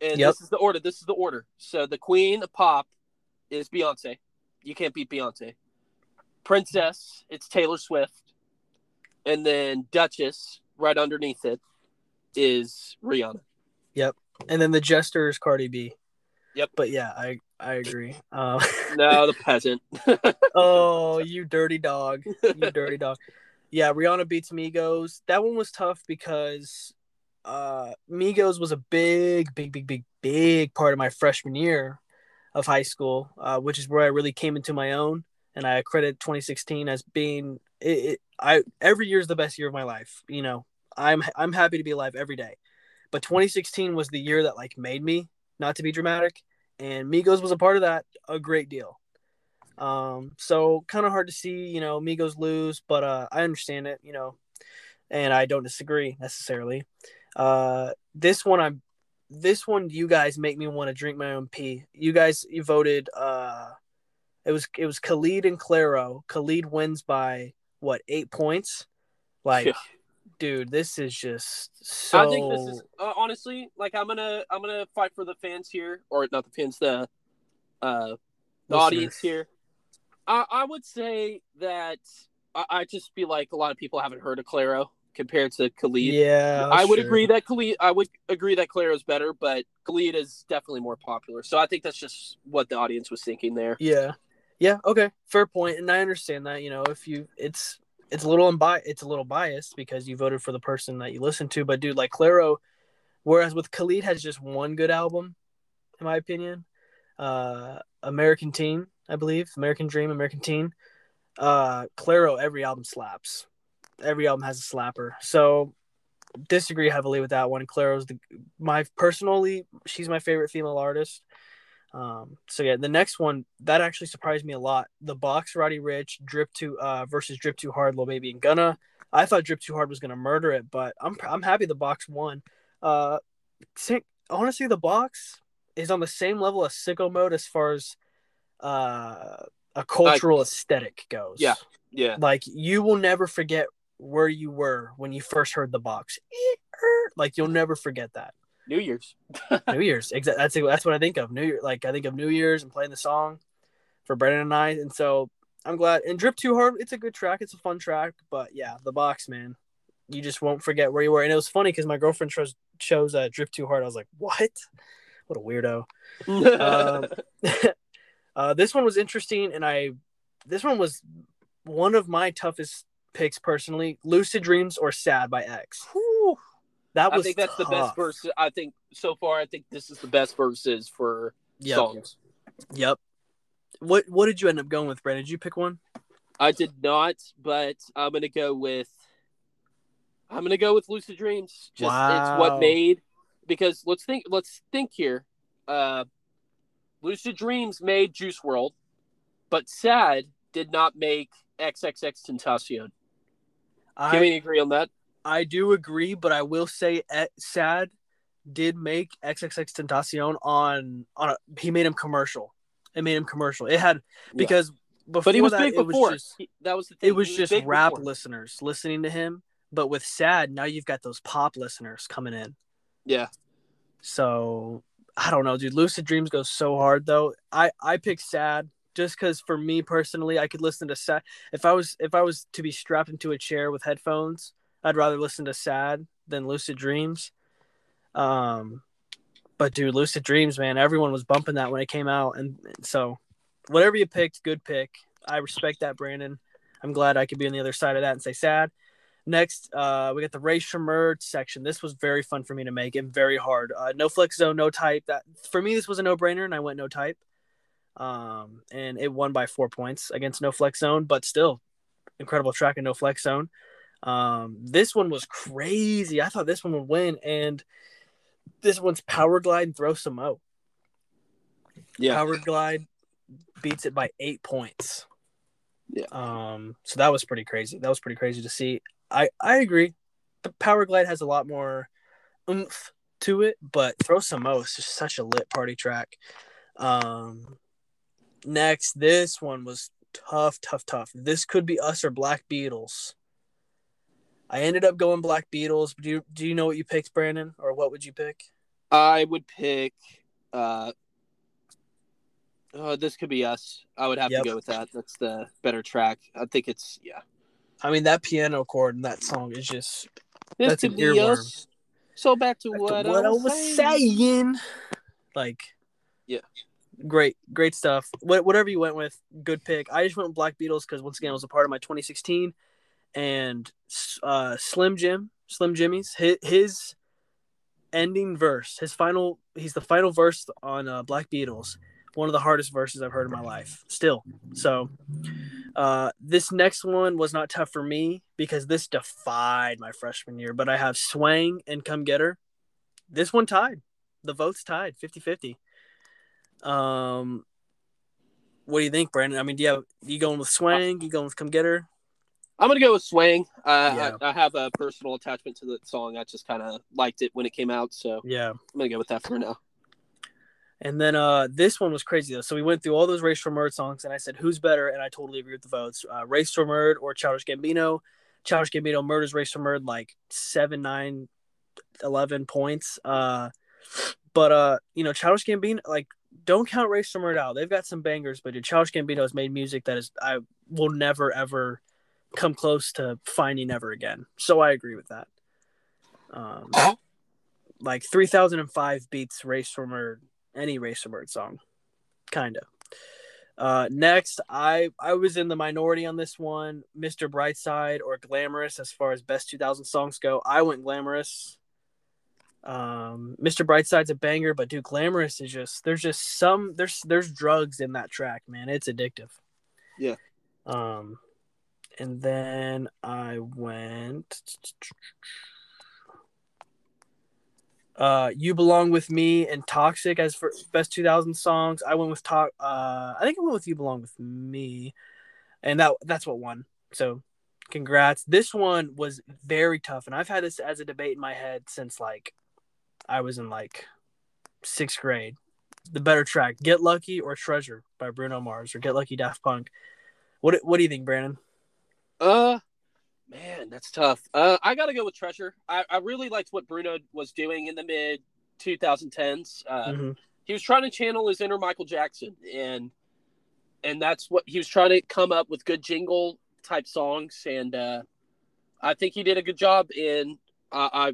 And Yep. this is the order. This is the order. So the Queen of pop is Beyonce. You can't beat Beyonce. Princess, it's Taylor Swift. And then Duchess, right underneath it, is Rihanna. Yep. And then the Jester is Cardi B. Yep. But yeah, I I agree. Uh, No, the peasant. oh, you dirty dog. You dirty dog. Yeah, Rihanna beats Migos. That one was tough because uh Migos was a big, big, big, big, big part of my freshman year of high school, uh, which is where I really came into my own. And I credit 2016 as being it, it I every year is the best year of my life. You know, I'm I'm happy to be alive every day. But 2016 was the year that like made me, not to be dramatic, and Migos was a part of that a great deal. Um, so kind of hard to see, you know, Migos lose, but uh, I understand it, you know, and I don't disagree necessarily. Uh, this one, I'm, this one, you guys make me want to drink my own pee. You guys, you voted. Uh, it was it was Khalid and Clairo. Khalid wins by what eight points? Like, Yeah. Dude, this is just so. I think this is uh, honestly like I'm gonna I'm gonna fight for the fans here, or not the fans, the uh the Listeners. audience here. I I would say that I, I just feel like a lot of people haven't heard of Clairo, compared to Khalid. Yeah, I would sure. agree that Khalid. I would agree that Clairo's better, but Khalid is definitely more popular. So I think that's just what the audience was thinking there. Yeah, yeah. Okay, fair point, and I understand that. You know, if you, it's it's a little unbi- it's a little biased because you voted for the person that you listened to. But dude, like Clairo, whereas with Khalid has just one good album, in my opinion, uh, American Teen, I believe, American Dream, American Teen. Uh, Clairo, every album slaps. Every album has a slapper. So disagree heavily with that one. Clairo's the my personally, she's my favorite female artist. Um, so yeah, the next one that actually surprised me a lot. The box Roddy Ricch drip too uh versus drip too hard, Lil Baby and Gunna. I thought drip too hard was gonna murder it, but I'm I'm happy the box won. Uh, honestly, the box is on the same level as Sicko Mode as far as uh a cultural aesthetic goes. Yeah. Yeah. like you will never forget where you were when you first heard the box. Like you'll never forget that. New Year's. New Year's. Exactly. That's that's what I think of. New Year. Like I think of New Year's and playing the song for Brendan and I. And so I'm glad. And Drip Too Hard. It's a good track. It's a fun track. But yeah, the box man, you just won't forget where you were. And it was funny because my girlfriend chose chose uh, Drip Too Hard. I was like, what? What a weirdo. Um, uh, this one was interesting, and I this one was one of my toughest picks personally. Lucid Dreams or Sad by X. That I think that's the best verse. I think so far. I think this is the best verses for Yep. songs. Yep. What What did you end up going with, Brandon? Did you pick one? I did not, but I'm gonna go with. I'm gonna go with Lucid Dreams. Just it's what made because let's think. Let's think here. Uh, Lucid Dreams made Juice WRLD, but Sad did not make XXXTentacion. Can I we agree on that? I do agree, but I will say, Sad did make XXXTentacion on on a. He made him commercial. It made him commercial. It had because before But he was that, big it before. was just He- that was the thing. it was He just rap before. listeners listening to him. But with Sad, now you've got those pop listeners coming in. Yeah. So I don't know, dude. Lucid Dreams goes so hard though. I I pick Sad just because for me personally, I could listen to Sad. If I was if I was to be strapped into a chair with headphones, I'd rather listen to Sad than Lucid Dreams. Um, but dude, Lucid Dreams, man, everyone was bumping that when it came out, and so whatever you picked, good pick. I respect that, Brandon. I'm glad I could be on the other side of that and say Sad. Next, uh, we got the Rae Sremmurd section. This was very fun for me to make and very hard. Uh, no flex zone, no type. That for me, this was a no brainer, and I went no type. Um, and it won by four points against no flex zone, but still, incredible track and no flex zone. Um, this one was crazy. I thought this one would win, and this one's power glide and throw some mo. Yeah. Power glide beats it by eight points. Yeah. Um, so that was pretty crazy. That was pretty crazy to see. I I agree. The Power Glide has a lot more oomph to it, but Throw Some Mo is just such a lit party track. Um, next, this one was tough, tough, tough. This could be us or Black Beatles. I ended up going Black Beatles. Do you do you know what you picked, Brandon, or what would you pick? I would pick. Uh, oh, this could be us. I would have Yep. to go with that. That's the better track. I think it's yeah. I mean, that piano chord in that song is just This That's could an be earworm. us. So back to Back what, to what I was saying. Like, Yeah. great, great stuff. What, whatever you went with, good pick. I just went with Black Beatles because once again, it was a part of my 2016, and uh, Slim Jim, Slim Jxmmi's his, his ending verse, his final, he's the final verse on uh, Black Beatles. One of the hardest verses I've heard in my life, still. So, uh, this next one was not tough for me because this defied my freshman year, but I have Swang and Come Get Her. This one tied. The votes tied 50 50. Um, what do you think, Brandon? I mean, do you, have, you going with Swang? You going with Come Get Her? I'm gonna go with Swang. Uh, Yeah. I, I have a personal attachment to the song. I just kind of liked it when it came out, so Yeah. I'm gonna go with that for now. And then uh, this one was crazy though. So we went through all those Rae Sremmurd songs, and I said, "Who's better?" And I totally agree with the votes. Uh, Rae Sremmurd or Childish Gambino. Childish Gambino murders Rae Sremmurd like seven, nine, eleven points. Uh, but uh, you know, Childish Gambino like don't count Rae Sremmurd out. They've got some bangers, but dude, Childish Gambino has made music that is I will never ever come close to finding ever again. So I agree with that. Um, like 3005 beats Rae Sremmurd, any Rae Sremmurd song, kind of. Uh, next, I I was in the minority on this one, Mr. Brightside or Glamorous as far as best 2000 songs go. I went Glamorous. Um, Mr. Brightside's a banger, but dude, Glamorous is just there's just some there's there's drugs in that track, man. It's addictive. Yeah. Um, and then I went. Uh, you belong with me and toxic as for best 2000 songs. I went with talk. Uh, I think I went with you belong with me, and that that's what won. So, congrats. This one was very tough, and I've had this as a debate in my head since like I was in like sixth grade. The better track, "Get Lucky" or "Treasure" by Bruno Mars, or "Get Lucky" Daft Punk. What What do you think, Brandon? Uh, Man, that's tough. Uh, I got to go with Treasure. I, I really liked what Bruno was doing in the mid 2010s. Uh, mm-hmm. He was trying to channel his inner Michael Jackson, and and that's what he was trying to come up with good jingle type songs. And uh, I think he did a good job. And I, I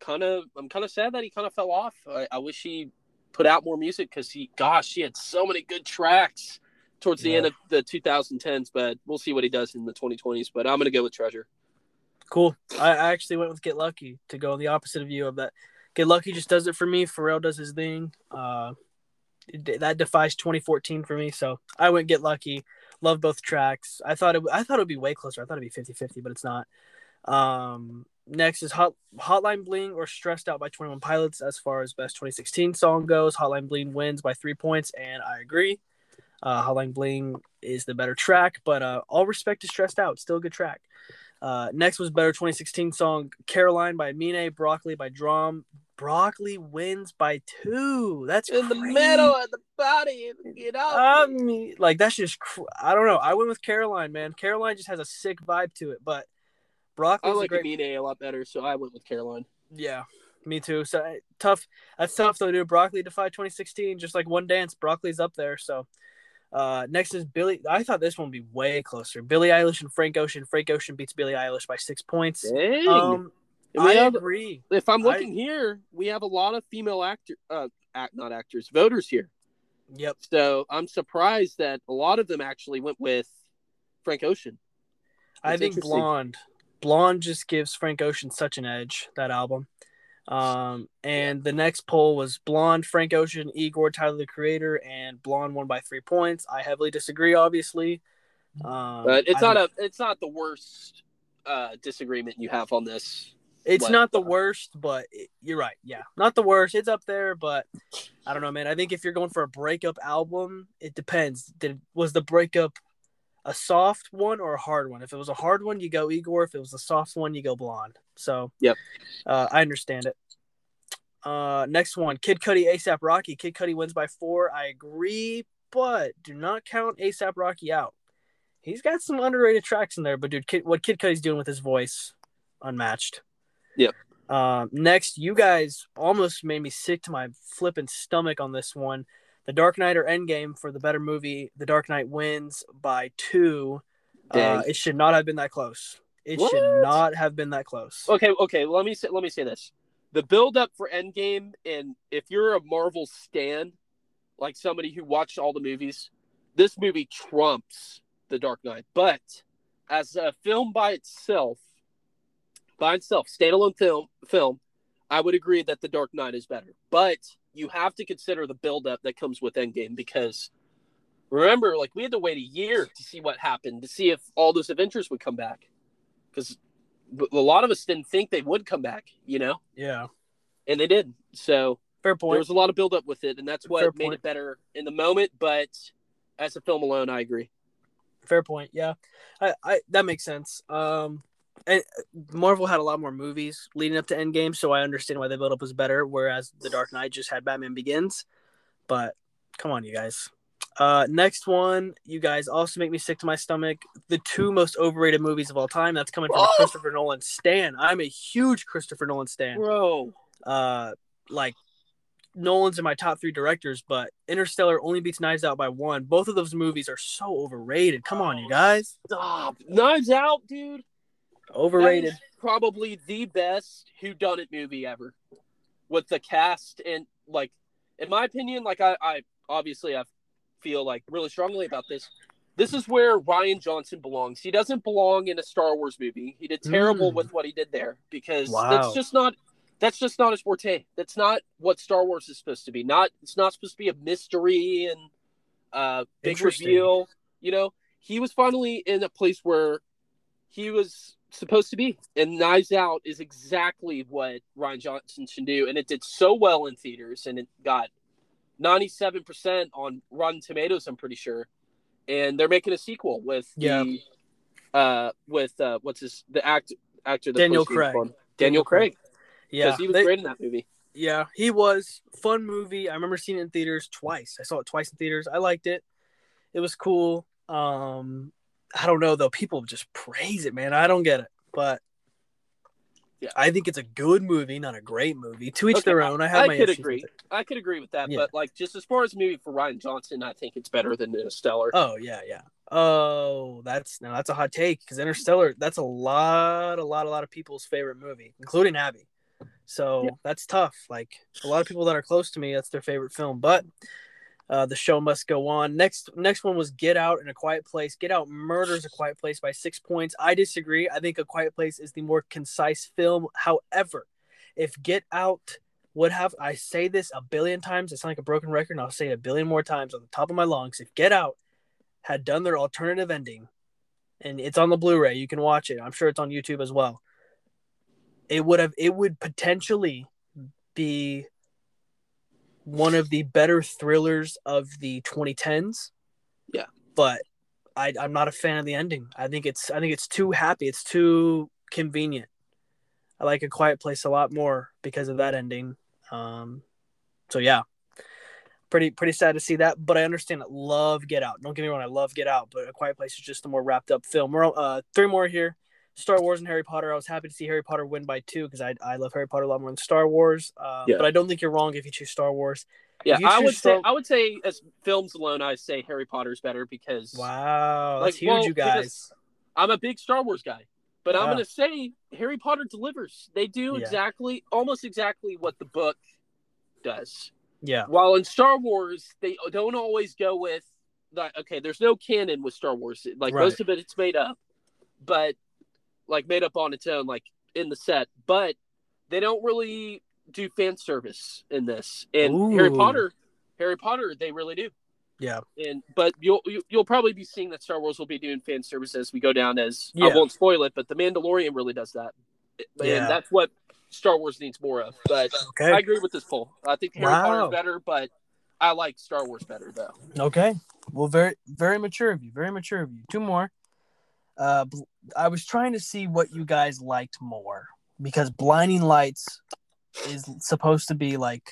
kind of I'm kind of sad that he kind of fell off. I, I wish he put out more music because he, gosh, he had so many good tracks towards the yeah. end of the 2010s. But we'll see what he does in the 2020s. But I'm gonna go with Treasure. Cool. I, I actually went with Get Lucky to go on the opposite of you of that. Get Lucky just does it for me. Pharrell does his thing. Uh, that defies 2014 for me. So I went Get Lucky. Love both tracks. I thought it. I thought it would be way closer. I thought it'd be 50-50, but it's not. Um, next is Hot, Hotline Bling or Stressed Out by 21 Pilots as far as best 2016 song goes. Hotline Bling wins by three points, and I agree. Uh, Hotline Bling is the better track, but uh, all respect to Stressed Out. Still a good track. Uh, next was better 2016 song Caroline by Mine, Broccoli by DRAM. Broccoli wins by two. That's in crazy. the middle of the body, you know. I mean, like that's just cr- I don't know. I went with Caroline, man. Caroline just has a sick vibe to it, but Broccoli. I like great... Mine a lot better, so I went with Caroline. Yeah, me too. So tough. That's tough though, dude. Broccoli defied 2016, just like one dance. Broccoli's up there, so uh, next is Billy. I thought this one would be way closer. Billie Eilish and Frank Ocean. Frank Ocean beats Billie Eilish by six points. Dang. Um, I have, agree. If I'm looking I, here, we have a lot of female actor, uh, act not actors, voters here. Yep. So I'm surprised that a lot of them actually went with Frank Ocean. That's I think Blonde, Blonde just gives Frank Ocean such an edge. That album. Um, and the next poll was Blonde, Frank Ocean, Igor, Tyler the Creator, and Blonde won by three points. I heavily disagree, obviously. Um, but it's I'm, not a it's not the worst uh, disagreement you have on this. It's what, not the worst, but it, you're right. Yeah, not the worst. It's up there, but I don't know, man. I think if you're going for a breakup album, it depends. Did was the breakup a soft one or a hard one? If it was a hard one, you go Igor. If it was a soft one, you go Blonde. So, yep, uh, I understand it. Uh, next one, Kid Cudi, ASAP Rocky. Kid Cudi wins by four. I agree, but do not count ASAP Rocky out. He's got some underrated tracks in there, but dude, Kid, what Kid Cudi's doing with his voice, unmatched. Yep. Um, next, you guys almost made me sick to my flipping stomach on this one. The Dark Knight or Endgame for the better movie. The Dark Knight wins by two. Uh, it should not have been that close. It what? should not have been that close. Okay, okay. Let me say, let me say this: the build up for Endgame, and if you're a Marvel stan, like somebody who watched all the movies, this movie trumps the Dark Knight. But as a film by itself, by itself, standalone film, film, I would agree that the Dark Knight is better. But you have to consider the build up that comes with Endgame because remember, like we had to wait a year to see what happened to see if all those Avengers would come back because a lot of us didn't think they would come back, you know? Yeah. And they did. So fair point. There was a lot of build up with it, and that's what fair made point. it better in the moment. But as a film alone, I agree. Fair point. Yeah, I, I that makes sense. Um, and Marvel had a lot more movies leading up to Endgame, so I understand why the build up was better. Whereas The Dark Knight just had Batman Begins. But come on, you guys. Uh, next one, you guys also make me sick to my stomach. The two most overrated movies of all time. That's coming from oh! Christopher Nolan stan. I'm a huge Christopher Nolan stan. Bro. Uh, like Nolan's in my top three directors, but Interstellar only beats Knives Out by one. Both of those movies are so overrated. Come on, you guys. Stop. Knives Out, dude. Overrated. Probably the best Who Done It movie ever, with the cast and like, in my opinion, like I, I obviously I feel like really strongly about this. This is where Rian Johnson belongs. He doesn't belong in a Star Wars movie. He did terrible Mm. with what he did there because Wow. that's just not that's just not his forte. That's not what Star Wars is supposed to be. Not it's not supposed to be a mystery and uh big reveal. You know, he was finally in a place where he was supposed to be. And Knives Out is exactly what Rian Johnson should do. And it did so well in theaters and it got 97% on Rotten Tomatoes, I'm pretty sure. And they're making a sequel with Yeah. the uh with uh what's his the act actor that Daniel Craig. Daniel Daniel Craig. Yeah, Because he was they- great in that movie. yeah, he was fun movie. I remember seeing it in theaters twice. I saw it twice in theaters. I liked it. It was cool. Um, I don't know though. People just praise it, man. I don't get it, but Yeah. I think it's a good movie, not a great movie. To each Okay, their own. I have my. I my could agree. I could agree with that. Yeah. But like just as far as movie for Rian Johnson, I think it's better than Interstellar. Oh yeah, yeah. Oh, that's now that's a hot take because Interstellar. That's a lot, a lot, a lot of people's favorite movie, including Abby. So Yeah. that's tough. Like a lot of people that are close to me, that's their favorite film. But uh, the show must go on. Next, next one was Get Out in a Quiet Place. Get Out murders a Quiet Place by six points. I disagree. I think a Quiet Place is the more concise film. However, if Get Out would have, I say this a billion times. It's like a broken record, and I'll say it a billion more times on the top of my lungs. If Get Out had done their alternative ending, and it's on the Blu-ray, you can watch it. I'm sure it's on YouTube as well. It would have. It would potentially be one of the better thrillers of the 2010s. Yeah. But I, I'm not a fan of the ending. I think it's I think it's too happy. It's too convenient. I like A Quiet Place a lot more because of that ending. Um, so yeah, pretty pretty sad to see that. But I understand. Love Get Out. Don't get me wrong. I love Get Out, but A Quiet Place is just a more wrapped up film. We're uh, three more here. Star Wars and Harry Potter. I was happy to see Harry Potter win by two because I, I love Harry Potter a lot more than Star Wars. Uh, Yeah. But I don't think you're wrong if you choose Star Wars. yeah, I would say I would say as films alone, I say Harry Potter's better because Wow, Like, huge, well, you guys. I'm a big Star Wars guy. But I'm gonna say Harry Potter delivers. They do Yeah. exactly almost exactly what the book does. Yeah, While in Star Wars, they don't always go with like okay, there's no canon with Star Wars. Like Right. most of it, it's made up, but like made up on its own, like in the set. But they don't really do fan service in this. And Harry Potter, Harry Potter, they really do. yeah, And but you'll you- you'll probably be seeing that Star Wars will be doing fan service as we go down. As I won't spoil it, but the Mandalorian really does that. And Yeah. that's what Star Wars needs more of. But okay, I agree with this poll. I think Harry Wow. Potter's better, but I like Star Wars better though. okay. Well, very very mature of you. Very mature of you. Two more. Uh, I was trying to see what you guys liked more because Blinding Lights is supposed to be like,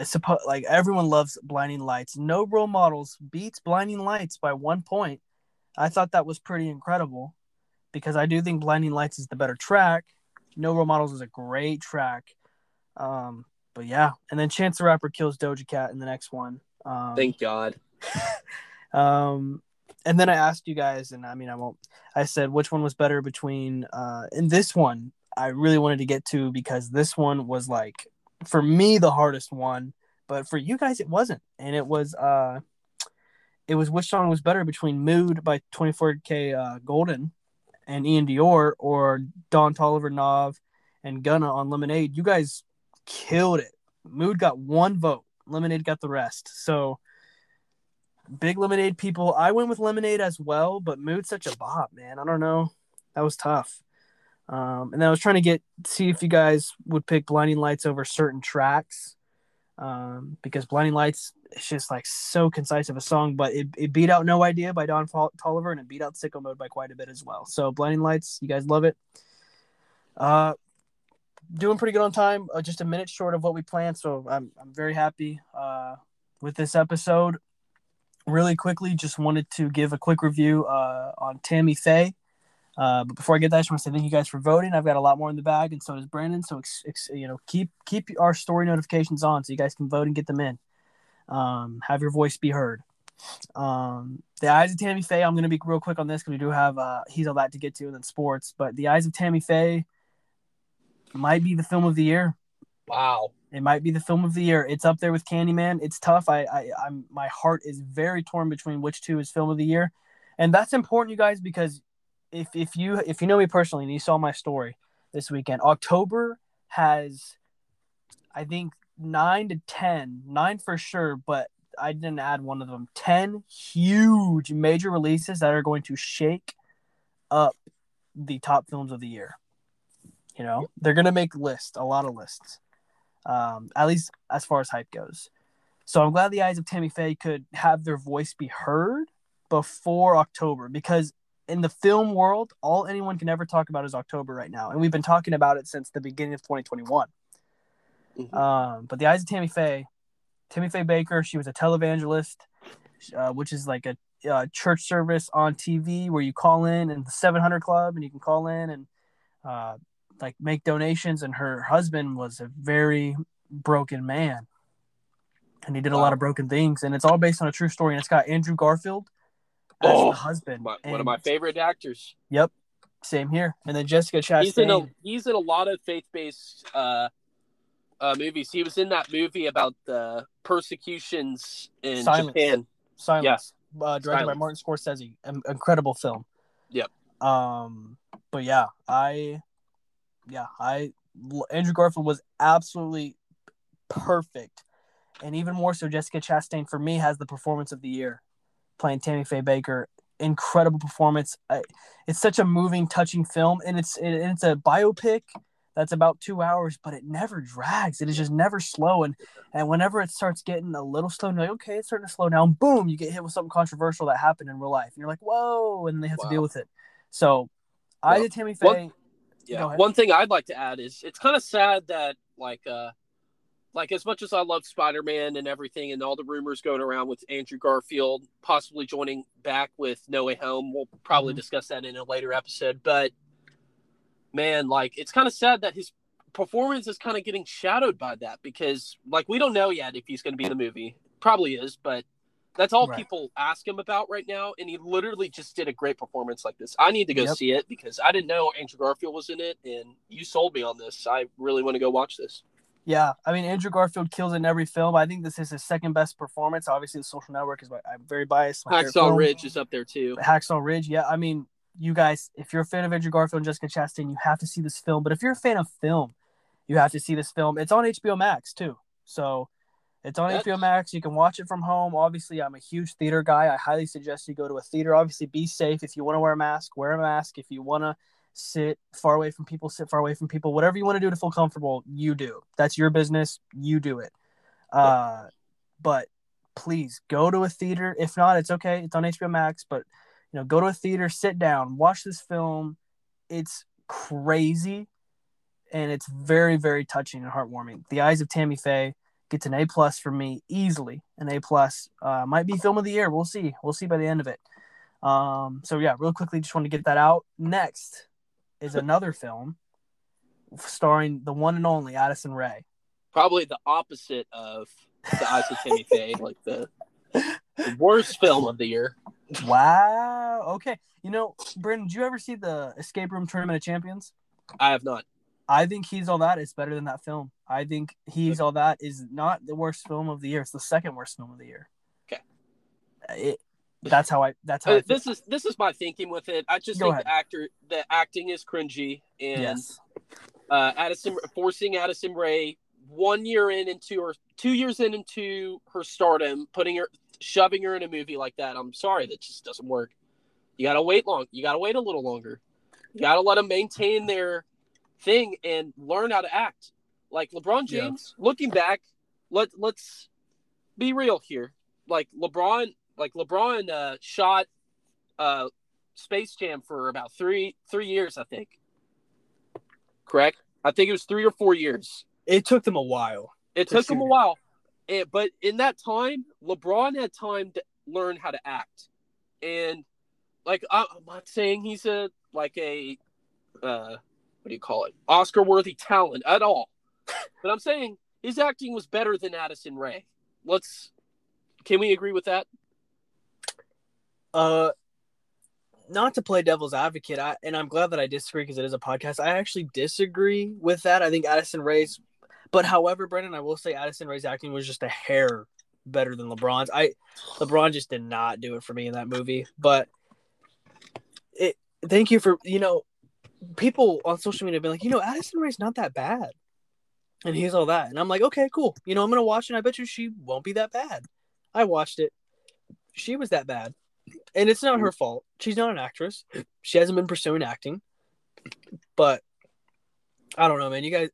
suppo- like everyone loves Blinding Lights. No Role Models beats Blinding Lights by one point. I thought that was pretty incredible because I do think Blinding Lights is the better track. No Role Models is a great track. Um, but yeah, and then Chance the Rapper kills Doja Cat in the next one. Um, Thank God. um, and then I asked you guys, and I mean, I won't. I said which one was better between. Uh, and this one I really wanted to get to because this one was like for me the hardest one, but for you guys it wasn't, and it was. Uh, it was which song was better between "Mood" by 24K uh, Golden and Ian Dior or Don Toliver NAV and Gunna on Lemonade. You guys killed it. Mood got one vote. Lemonade got the rest. So big lemonade people. I went with lemonade as well, but mood's such a bop, man. I don't know. That was tough. Um, and then I was trying to get see if you guys would pick blinding lights over certain tracks. Um, because blinding lights it's just like so concise of a song, but it, it beat out No Idea by Don Toliver and it beat out Sicko Mode by quite a bit as well. So blinding lights, you guys love it. Uh, doing pretty good on time. Uh, just a minute short of what we planned, so I'm I'm very happy uh, with this episode really quickly, just wanted to give a quick review uh, on Tammy Faye. Uh, but before I get that, I just want to say thank you guys for voting. I've got a lot more in the bag, and so does Brandon. So ex- ex- you know, keep keep our story notifications on so you guys can vote and get them in. Um, have your voice be heard. Um, the Eyes of Tammy Faye. I'm going to be real quick on this because we do have uh, he's a lot to get to and then sports. But the Eyes of Tammy Faye might be the film of the year. Wow. It might be the film of the year. It's up there with Candyman. It's tough. I, I, I'm my heart is very torn between which two is film of the year, and that's important, you guys, because if if you if you know me personally and you saw my story this weekend, October has, I think nine to ten, nine for sure, but I didn't add one of them. Ten huge major releases that are going to shake up the top films of the year. You know, they're gonna make lists, a lot of lists um, at least as far as hype goes. So I'm glad the eyes of Tammy Faye could have their voice be heard before October because in the film world, all anyone can ever talk about is October right now, and we've been talking about it since the beginning of 2021. Mm-hmm. Um, but the eyes of Tammy Faye, Tammy Faye Bakker, she was a televangelist, uh, which is like a uh, church service on TV where you call in and the 700 Club, and you can call in and uh, like make donations and her husband was a very broken man and he did a lot of broken things and it's all based on a true story and it's got andrew garfield as oh, the husband my, one of my favorite actors yep same here and then jessica chastain he's in a, he's in a lot of faith-based uh, uh, movies he was in that movie about the persecutions in Silence. japan Silence. Yes. Uh, directed Silence. by Martin Scorsese. An incredible film. Yep. Um, but yeah, I yeah, I Andrew Garfield was absolutely perfect, and even more so, Jessica Chastain for me has the performance of the year, playing Tammy Faye Bakker. Incredible performance. It's such a moving, touching film, and it's it's a biopic that's about two hours, but it never drags. It is just never slow, and and whenever it starts getting a little slow, you're like, okay, it's starting to slow down. Boom, you get hit with something controversial that happened in real life, and you're like, whoa, and they have wow. to deal with it. So, well, I did Tammy Faye yeah. One thing I'd like to add is it's kind of sad that like uh like as much as I love Spider Man and everything and all the rumors going around with Andrew Garfield possibly joining back with No Way Home, we'll probably mm-hmm. discuss that in a later episode. But man, like it's kind of sad that his performance is kind of getting shadowed by that because like we don't know yet if he's going to be in the movie. Probably is, but that's all right. people ask him about right now, and he literally just did a great performance like this. I need to go yep. see it because I didn't know Andrew Garfield was in it, and you sold me on this. I really want to go watch this. Yeah, I mean Andrew Garfield kills in every film. I think this is his second best performance. Obviously, The Social Network is my, I'm very biased. Hacksaw Ridge is up there too. Hacksaw Ridge, yeah. I mean, you guys, if you're a fan of Andrew Garfield and Jessica Chastain, you have to see this film. But if you're a fan of film, you have to see this film. It's on HBO Max too. So it's on That's... HBO Max. You can watch it from home. Obviously, I'm a huge theater guy. I highly suggest you go to a theater. Obviously, be safe. If you want to wear a mask, wear a mask. If you want to sit far away from people, sit far away from people. Whatever you want to do to feel comfortable, you do. That's your business. You do it. Uh, but please go to a theater. If not, it's okay. It's on HBO Max. But you know, go to a theater, sit down, watch this film. It's crazy, and it's very, very touching and heartwarming. The Eyes of Tammy Faye gets an A plus for me easily. An A plus uh, might be film of the year. We'll see. We'll see by the end of it. Um, so yeah, real quickly, just want to get that out. Next is another film starring the one and only Addison Rae. Probably the opposite of the Eyes of Faye, like the, the worst film of the year. Wow. Okay. You know, Brandon, did you ever see the Escape Room Tournament of Champions? I have not. I think He's All That is better than that film. I think He's All That is not the worst film of the year. It's the second worst film of the year. Okay. It, that's how I. That's how. Uh, I this is this is my thinking with it. I just Go think ahead. the actor, the acting is cringy, and yes. uh, Addison forcing Addison Rae one year in into or two years in into her stardom, putting her, shoving her in a movie like that. I'm sorry, that just doesn't work. You gotta wait long. You gotta wait a little longer. You gotta let them maintain their thing and learn how to act. Like LeBron James, yeah. looking back, let let's be real here. Like LeBron, like LeBron uh, shot uh, Space Jam for about three three years, I think. Correct? I think it was three or four years. It took them a while. It took them a while, and, but in that time, LeBron had time to learn how to act, and like I'm not saying he's a like a uh, what do you call it? Oscar worthy talent at all. But I'm saying his acting was better than Addison Rae. Let's can we agree with that? Uh not to play devil's advocate, I, and I'm glad that I disagree because it is a podcast. I actually disagree with that. I think Addison Rae's, but however, Brendan, I will say Addison Rae's acting was just a hair better than LeBron's. I LeBron just did not do it for me in that movie. But it thank you for you know people on social media have been like, you know, Addison Rae's not that bad. And he's all that. And I'm like, okay, cool. You know, I'm gonna watch it I bet you she won't be that bad. I watched it. She was that bad. And it's not her fault. She's not an actress. She hasn't been pursuing acting. But I don't know, man. You guys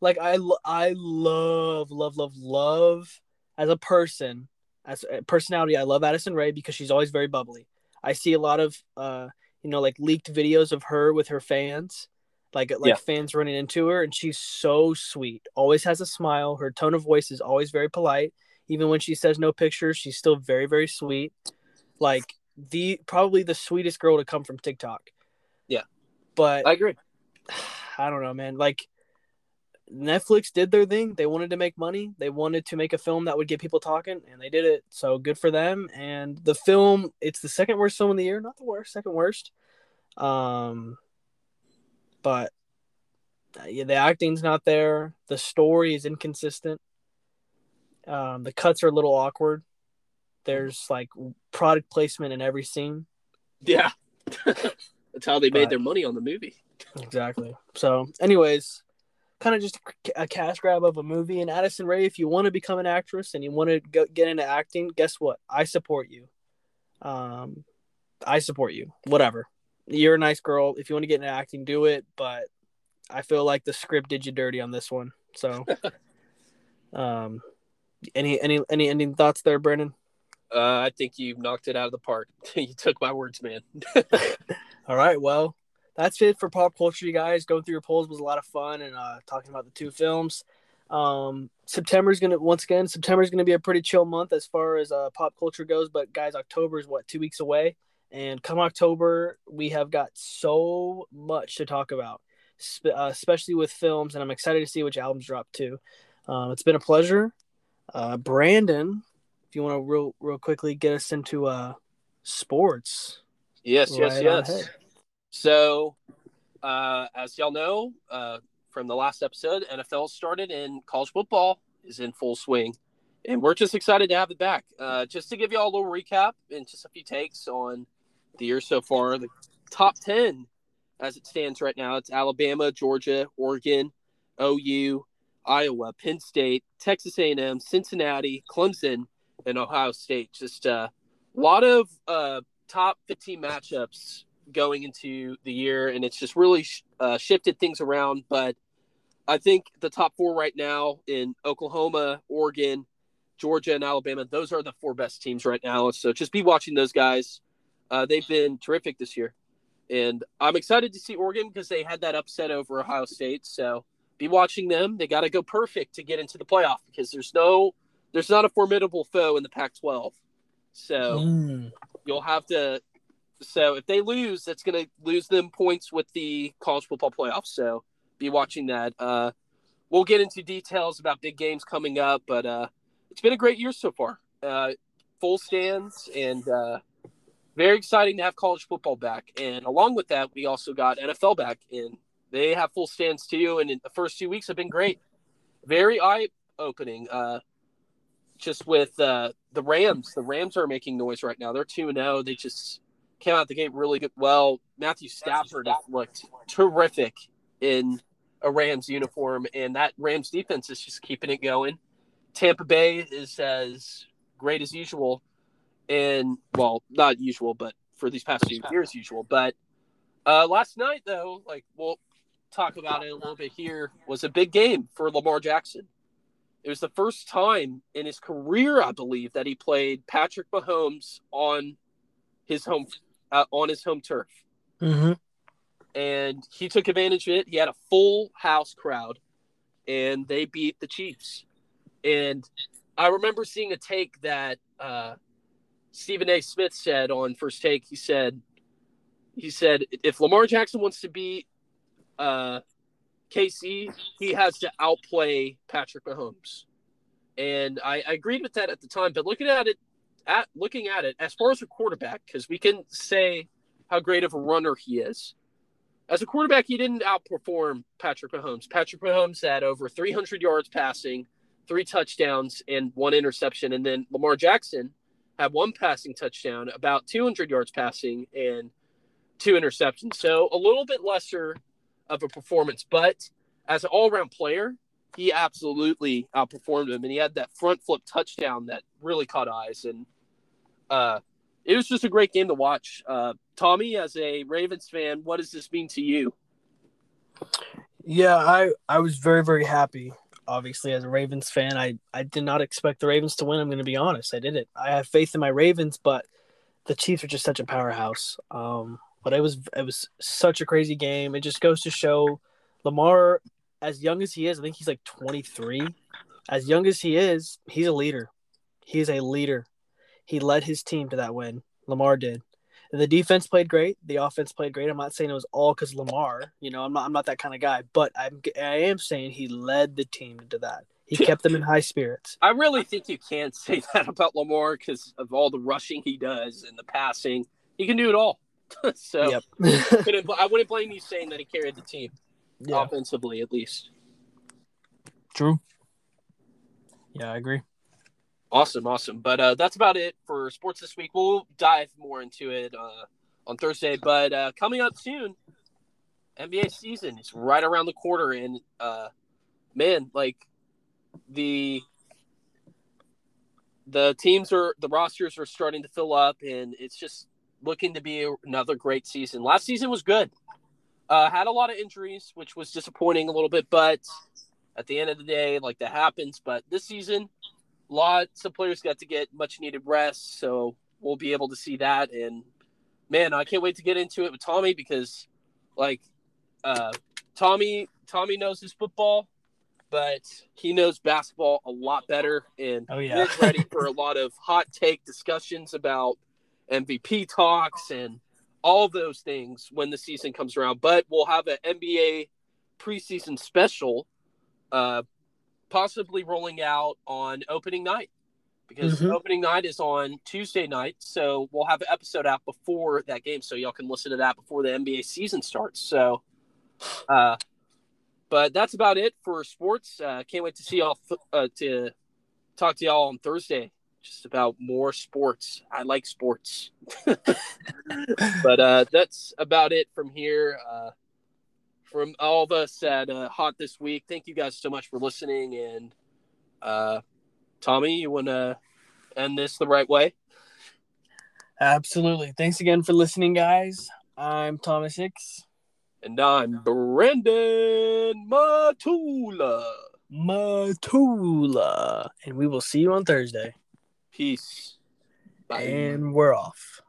like I I love love love love as a person, as a personality, I love Addison Rae because she's always very bubbly. I see a lot of uh, you know, like leaked videos of her with her fans, like like yeah. fans running into her, and she's so sweet. Always has a smile. Her tone of voice is always very polite. Even when she says no pictures, she's still very very sweet. Like the probably the sweetest girl to come from TikTok. Yeah, but I agree. I don't know, man. Like Netflix did their thing. They wanted to make money. They wanted to make a film that would get people talking, and they did it. So good for them. And the film, it's the second worst film of the year, not the worst, second worst. Um, but uh, the acting's not there. The story is inconsistent. Um, the cuts are a little awkward. There's like product placement in every scene. Yeah, that's how they made but, their money on the movie. Exactly. So, anyways kind of just a cash grab of a movie. And Addison Rae, if you want to become an actress and you want to go, get into acting, guess what? I support you. Um, I support you. Whatever. You're a nice girl. If you want to get into acting, do it. But I feel like the script did you dirty on this one. So, um, any any any ending thoughts there, Brandon? Uh, I think you knocked it out of the park. you took my words, man. All right. Well, that's it for pop culture, you guys. Going through your polls was a lot of fun and uh, talking about the two films. Um, September is gonna once again. September is gonna be a pretty chill month as far as uh, pop culture goes. But guys, October is what two weeks away, and come October, we have got so much to talk about, sp- uh, especially with films. And I'm excited to see which albums drop too. Um, it's been a pleasure, uh, Brandon. If you want to real real quickly get us into uh, sports. Yes, right yes, yes. So, uh, as y'all know uh, from the last episode, NFL started and college football is in full swing. And we're just excited to have it back. Uh, just to give you all a little recap and just a few takes on the year so far, the top 10 as it stands right now, it's Alabama, Georgia, Oregon, OU, Iowa, Penn State, Texas A&M, Cincinnati, Clemson, and Ohio State. Just uh, a lot of uh, top 15 matchups going into the year, and it's just really uh, shifted things around. But I think the top four right now in Oklahoma, Oregon, Georgia, and Alabama, those are the four best teams right now. So just be watching those guys. Uh, they've been terrific this year. And I'm excited to see Oregon because they had that upset over Ohio State. So be watching them. They got to go perfect to get into the playoff because there's no, there's not a formidable foe in the Pac-12. So mm. you'll have to so if they lose, that's going to lose them points with the college football playoff. So be watching that. Uh, we'll get into details about big games coming up, but uh, it's been a great year so far. Uh, full stands and uh, very exciting to have college football back. And along with that, we also got NFL back, and they have full stands too. And the first two weeks have been great, very eye opening. Uh, just with uh, the Rams, the Rams are making noise right now. They're two and zero. Oh. They just came out the game really good. Well, Matthew Stafford looked terrific in a Rams uniform, and that Rams defense is just keeping it going. Tampa Bay is as great as usual, and well, not usual, but for these past few years, usual. But uh, last night, though, like we'll talk about it a little bit here, was a big game for Lamar Jackson. It was the first time in his career, I believe, that he played Patrick Mahomes on his home uh, on his home turf. Mm-hmm. And he took advantage of it. He had a full house crowd, and they beat the Chiefs. And I remember seeing a take that uh, Stephen A. Smith said on First Take. He said, he said if Lamar Jackson wants to beat uh, KC, he has to outplay Patrick Mahomes. And I, I agreed with that at the time. But looking at it, at looking at it as far as a quarterback, because we can say how great of a runner he is. As a quarterback, he didn't outperform Patrick Mahomes. Patrick Mahomes had over 300 yards passing, three touchdowns, and one interception. And then Lamar Jackson had one passing touchdown, about 200 yards passing, and two interceptions. So a little bit lesser of a performance, but as an all around player, he absolutely outperformed him. And he had that front flip touchdown that really caught eyes. And uh, it was just a great game to watch. Uh, Tommy, as a Ravens fan, what does this mean to you? Yeah, I, I was very, very happy. Obviously, as a Ravens fan, I, I did not expect the Ravens to win. I'm going to be honest. I didn't. I have faith in my Ravens, but the Chiefs are just such a powerhouse. Um, but it was it was such a crazy game. It just goes to show Lamar, as young as he is, I think he's like 23. As young as he is, he's a leader. He's a leader. He led his team to that win. Lamar did. The defense played great. The offense played great. I'm not saying it was all because Lamar. You know, I'm not. I'm not that kind of guy. But I'm. I am saying he led the team into that. He kept them in high spirits. I really think you can't say that about Lamar because of all the rushing he does and the passing. He can do it all. so yep. I wouldn't blame you saying that he carried the team yeah. offensively, at least. True. Yeah, I agree. Awesome, awesome. But uh, that's about it for sports this week. We'll dive more into it uh, on Thursday. But uh, coming up soon, NBA season is right around the corner, and uh, man, like the the teams are the rosters are starting to fill up, and it's just looking to be another great season. Last season was good. Uh, had a lot of injuries, which was disappointing a little bit, but at the end of the day, like that happens. But this season, lots of players got to get much needed rest, so we'll be able to see that. And man, I can't wait to get into it with Tommy because, like, uh, Tommy Tommy knows his football, but he knows basketball a lot better, and oh, yeah. he's ready for a lot of hot take discussions about MVP talks and all those things when the season comes around. But we'll have an NBA preseason special, uh, possibly rolling out on opening night because mm-hmm. opening night is on Tuesday night. So we'll have an episode out before that game, so y'all can listen to that before the NBA season starts. So, uh, but that's about it for sports. Uh, can't wait to see y'all th- uh, to talk to y'all on Thursday just about more sports. I like sports. but uh, that's about it from here. Uh, from all of us at uh, Hot this week, thank you guys so much for listening. And uh, Tommy, you want to end this the right way? Absolutely. Thanks again for listening, guys. I'm Thomas Hicks. And I'm Brandon Matula. Matula. And we will see you on Thursday. Peace. Bye. And we're off.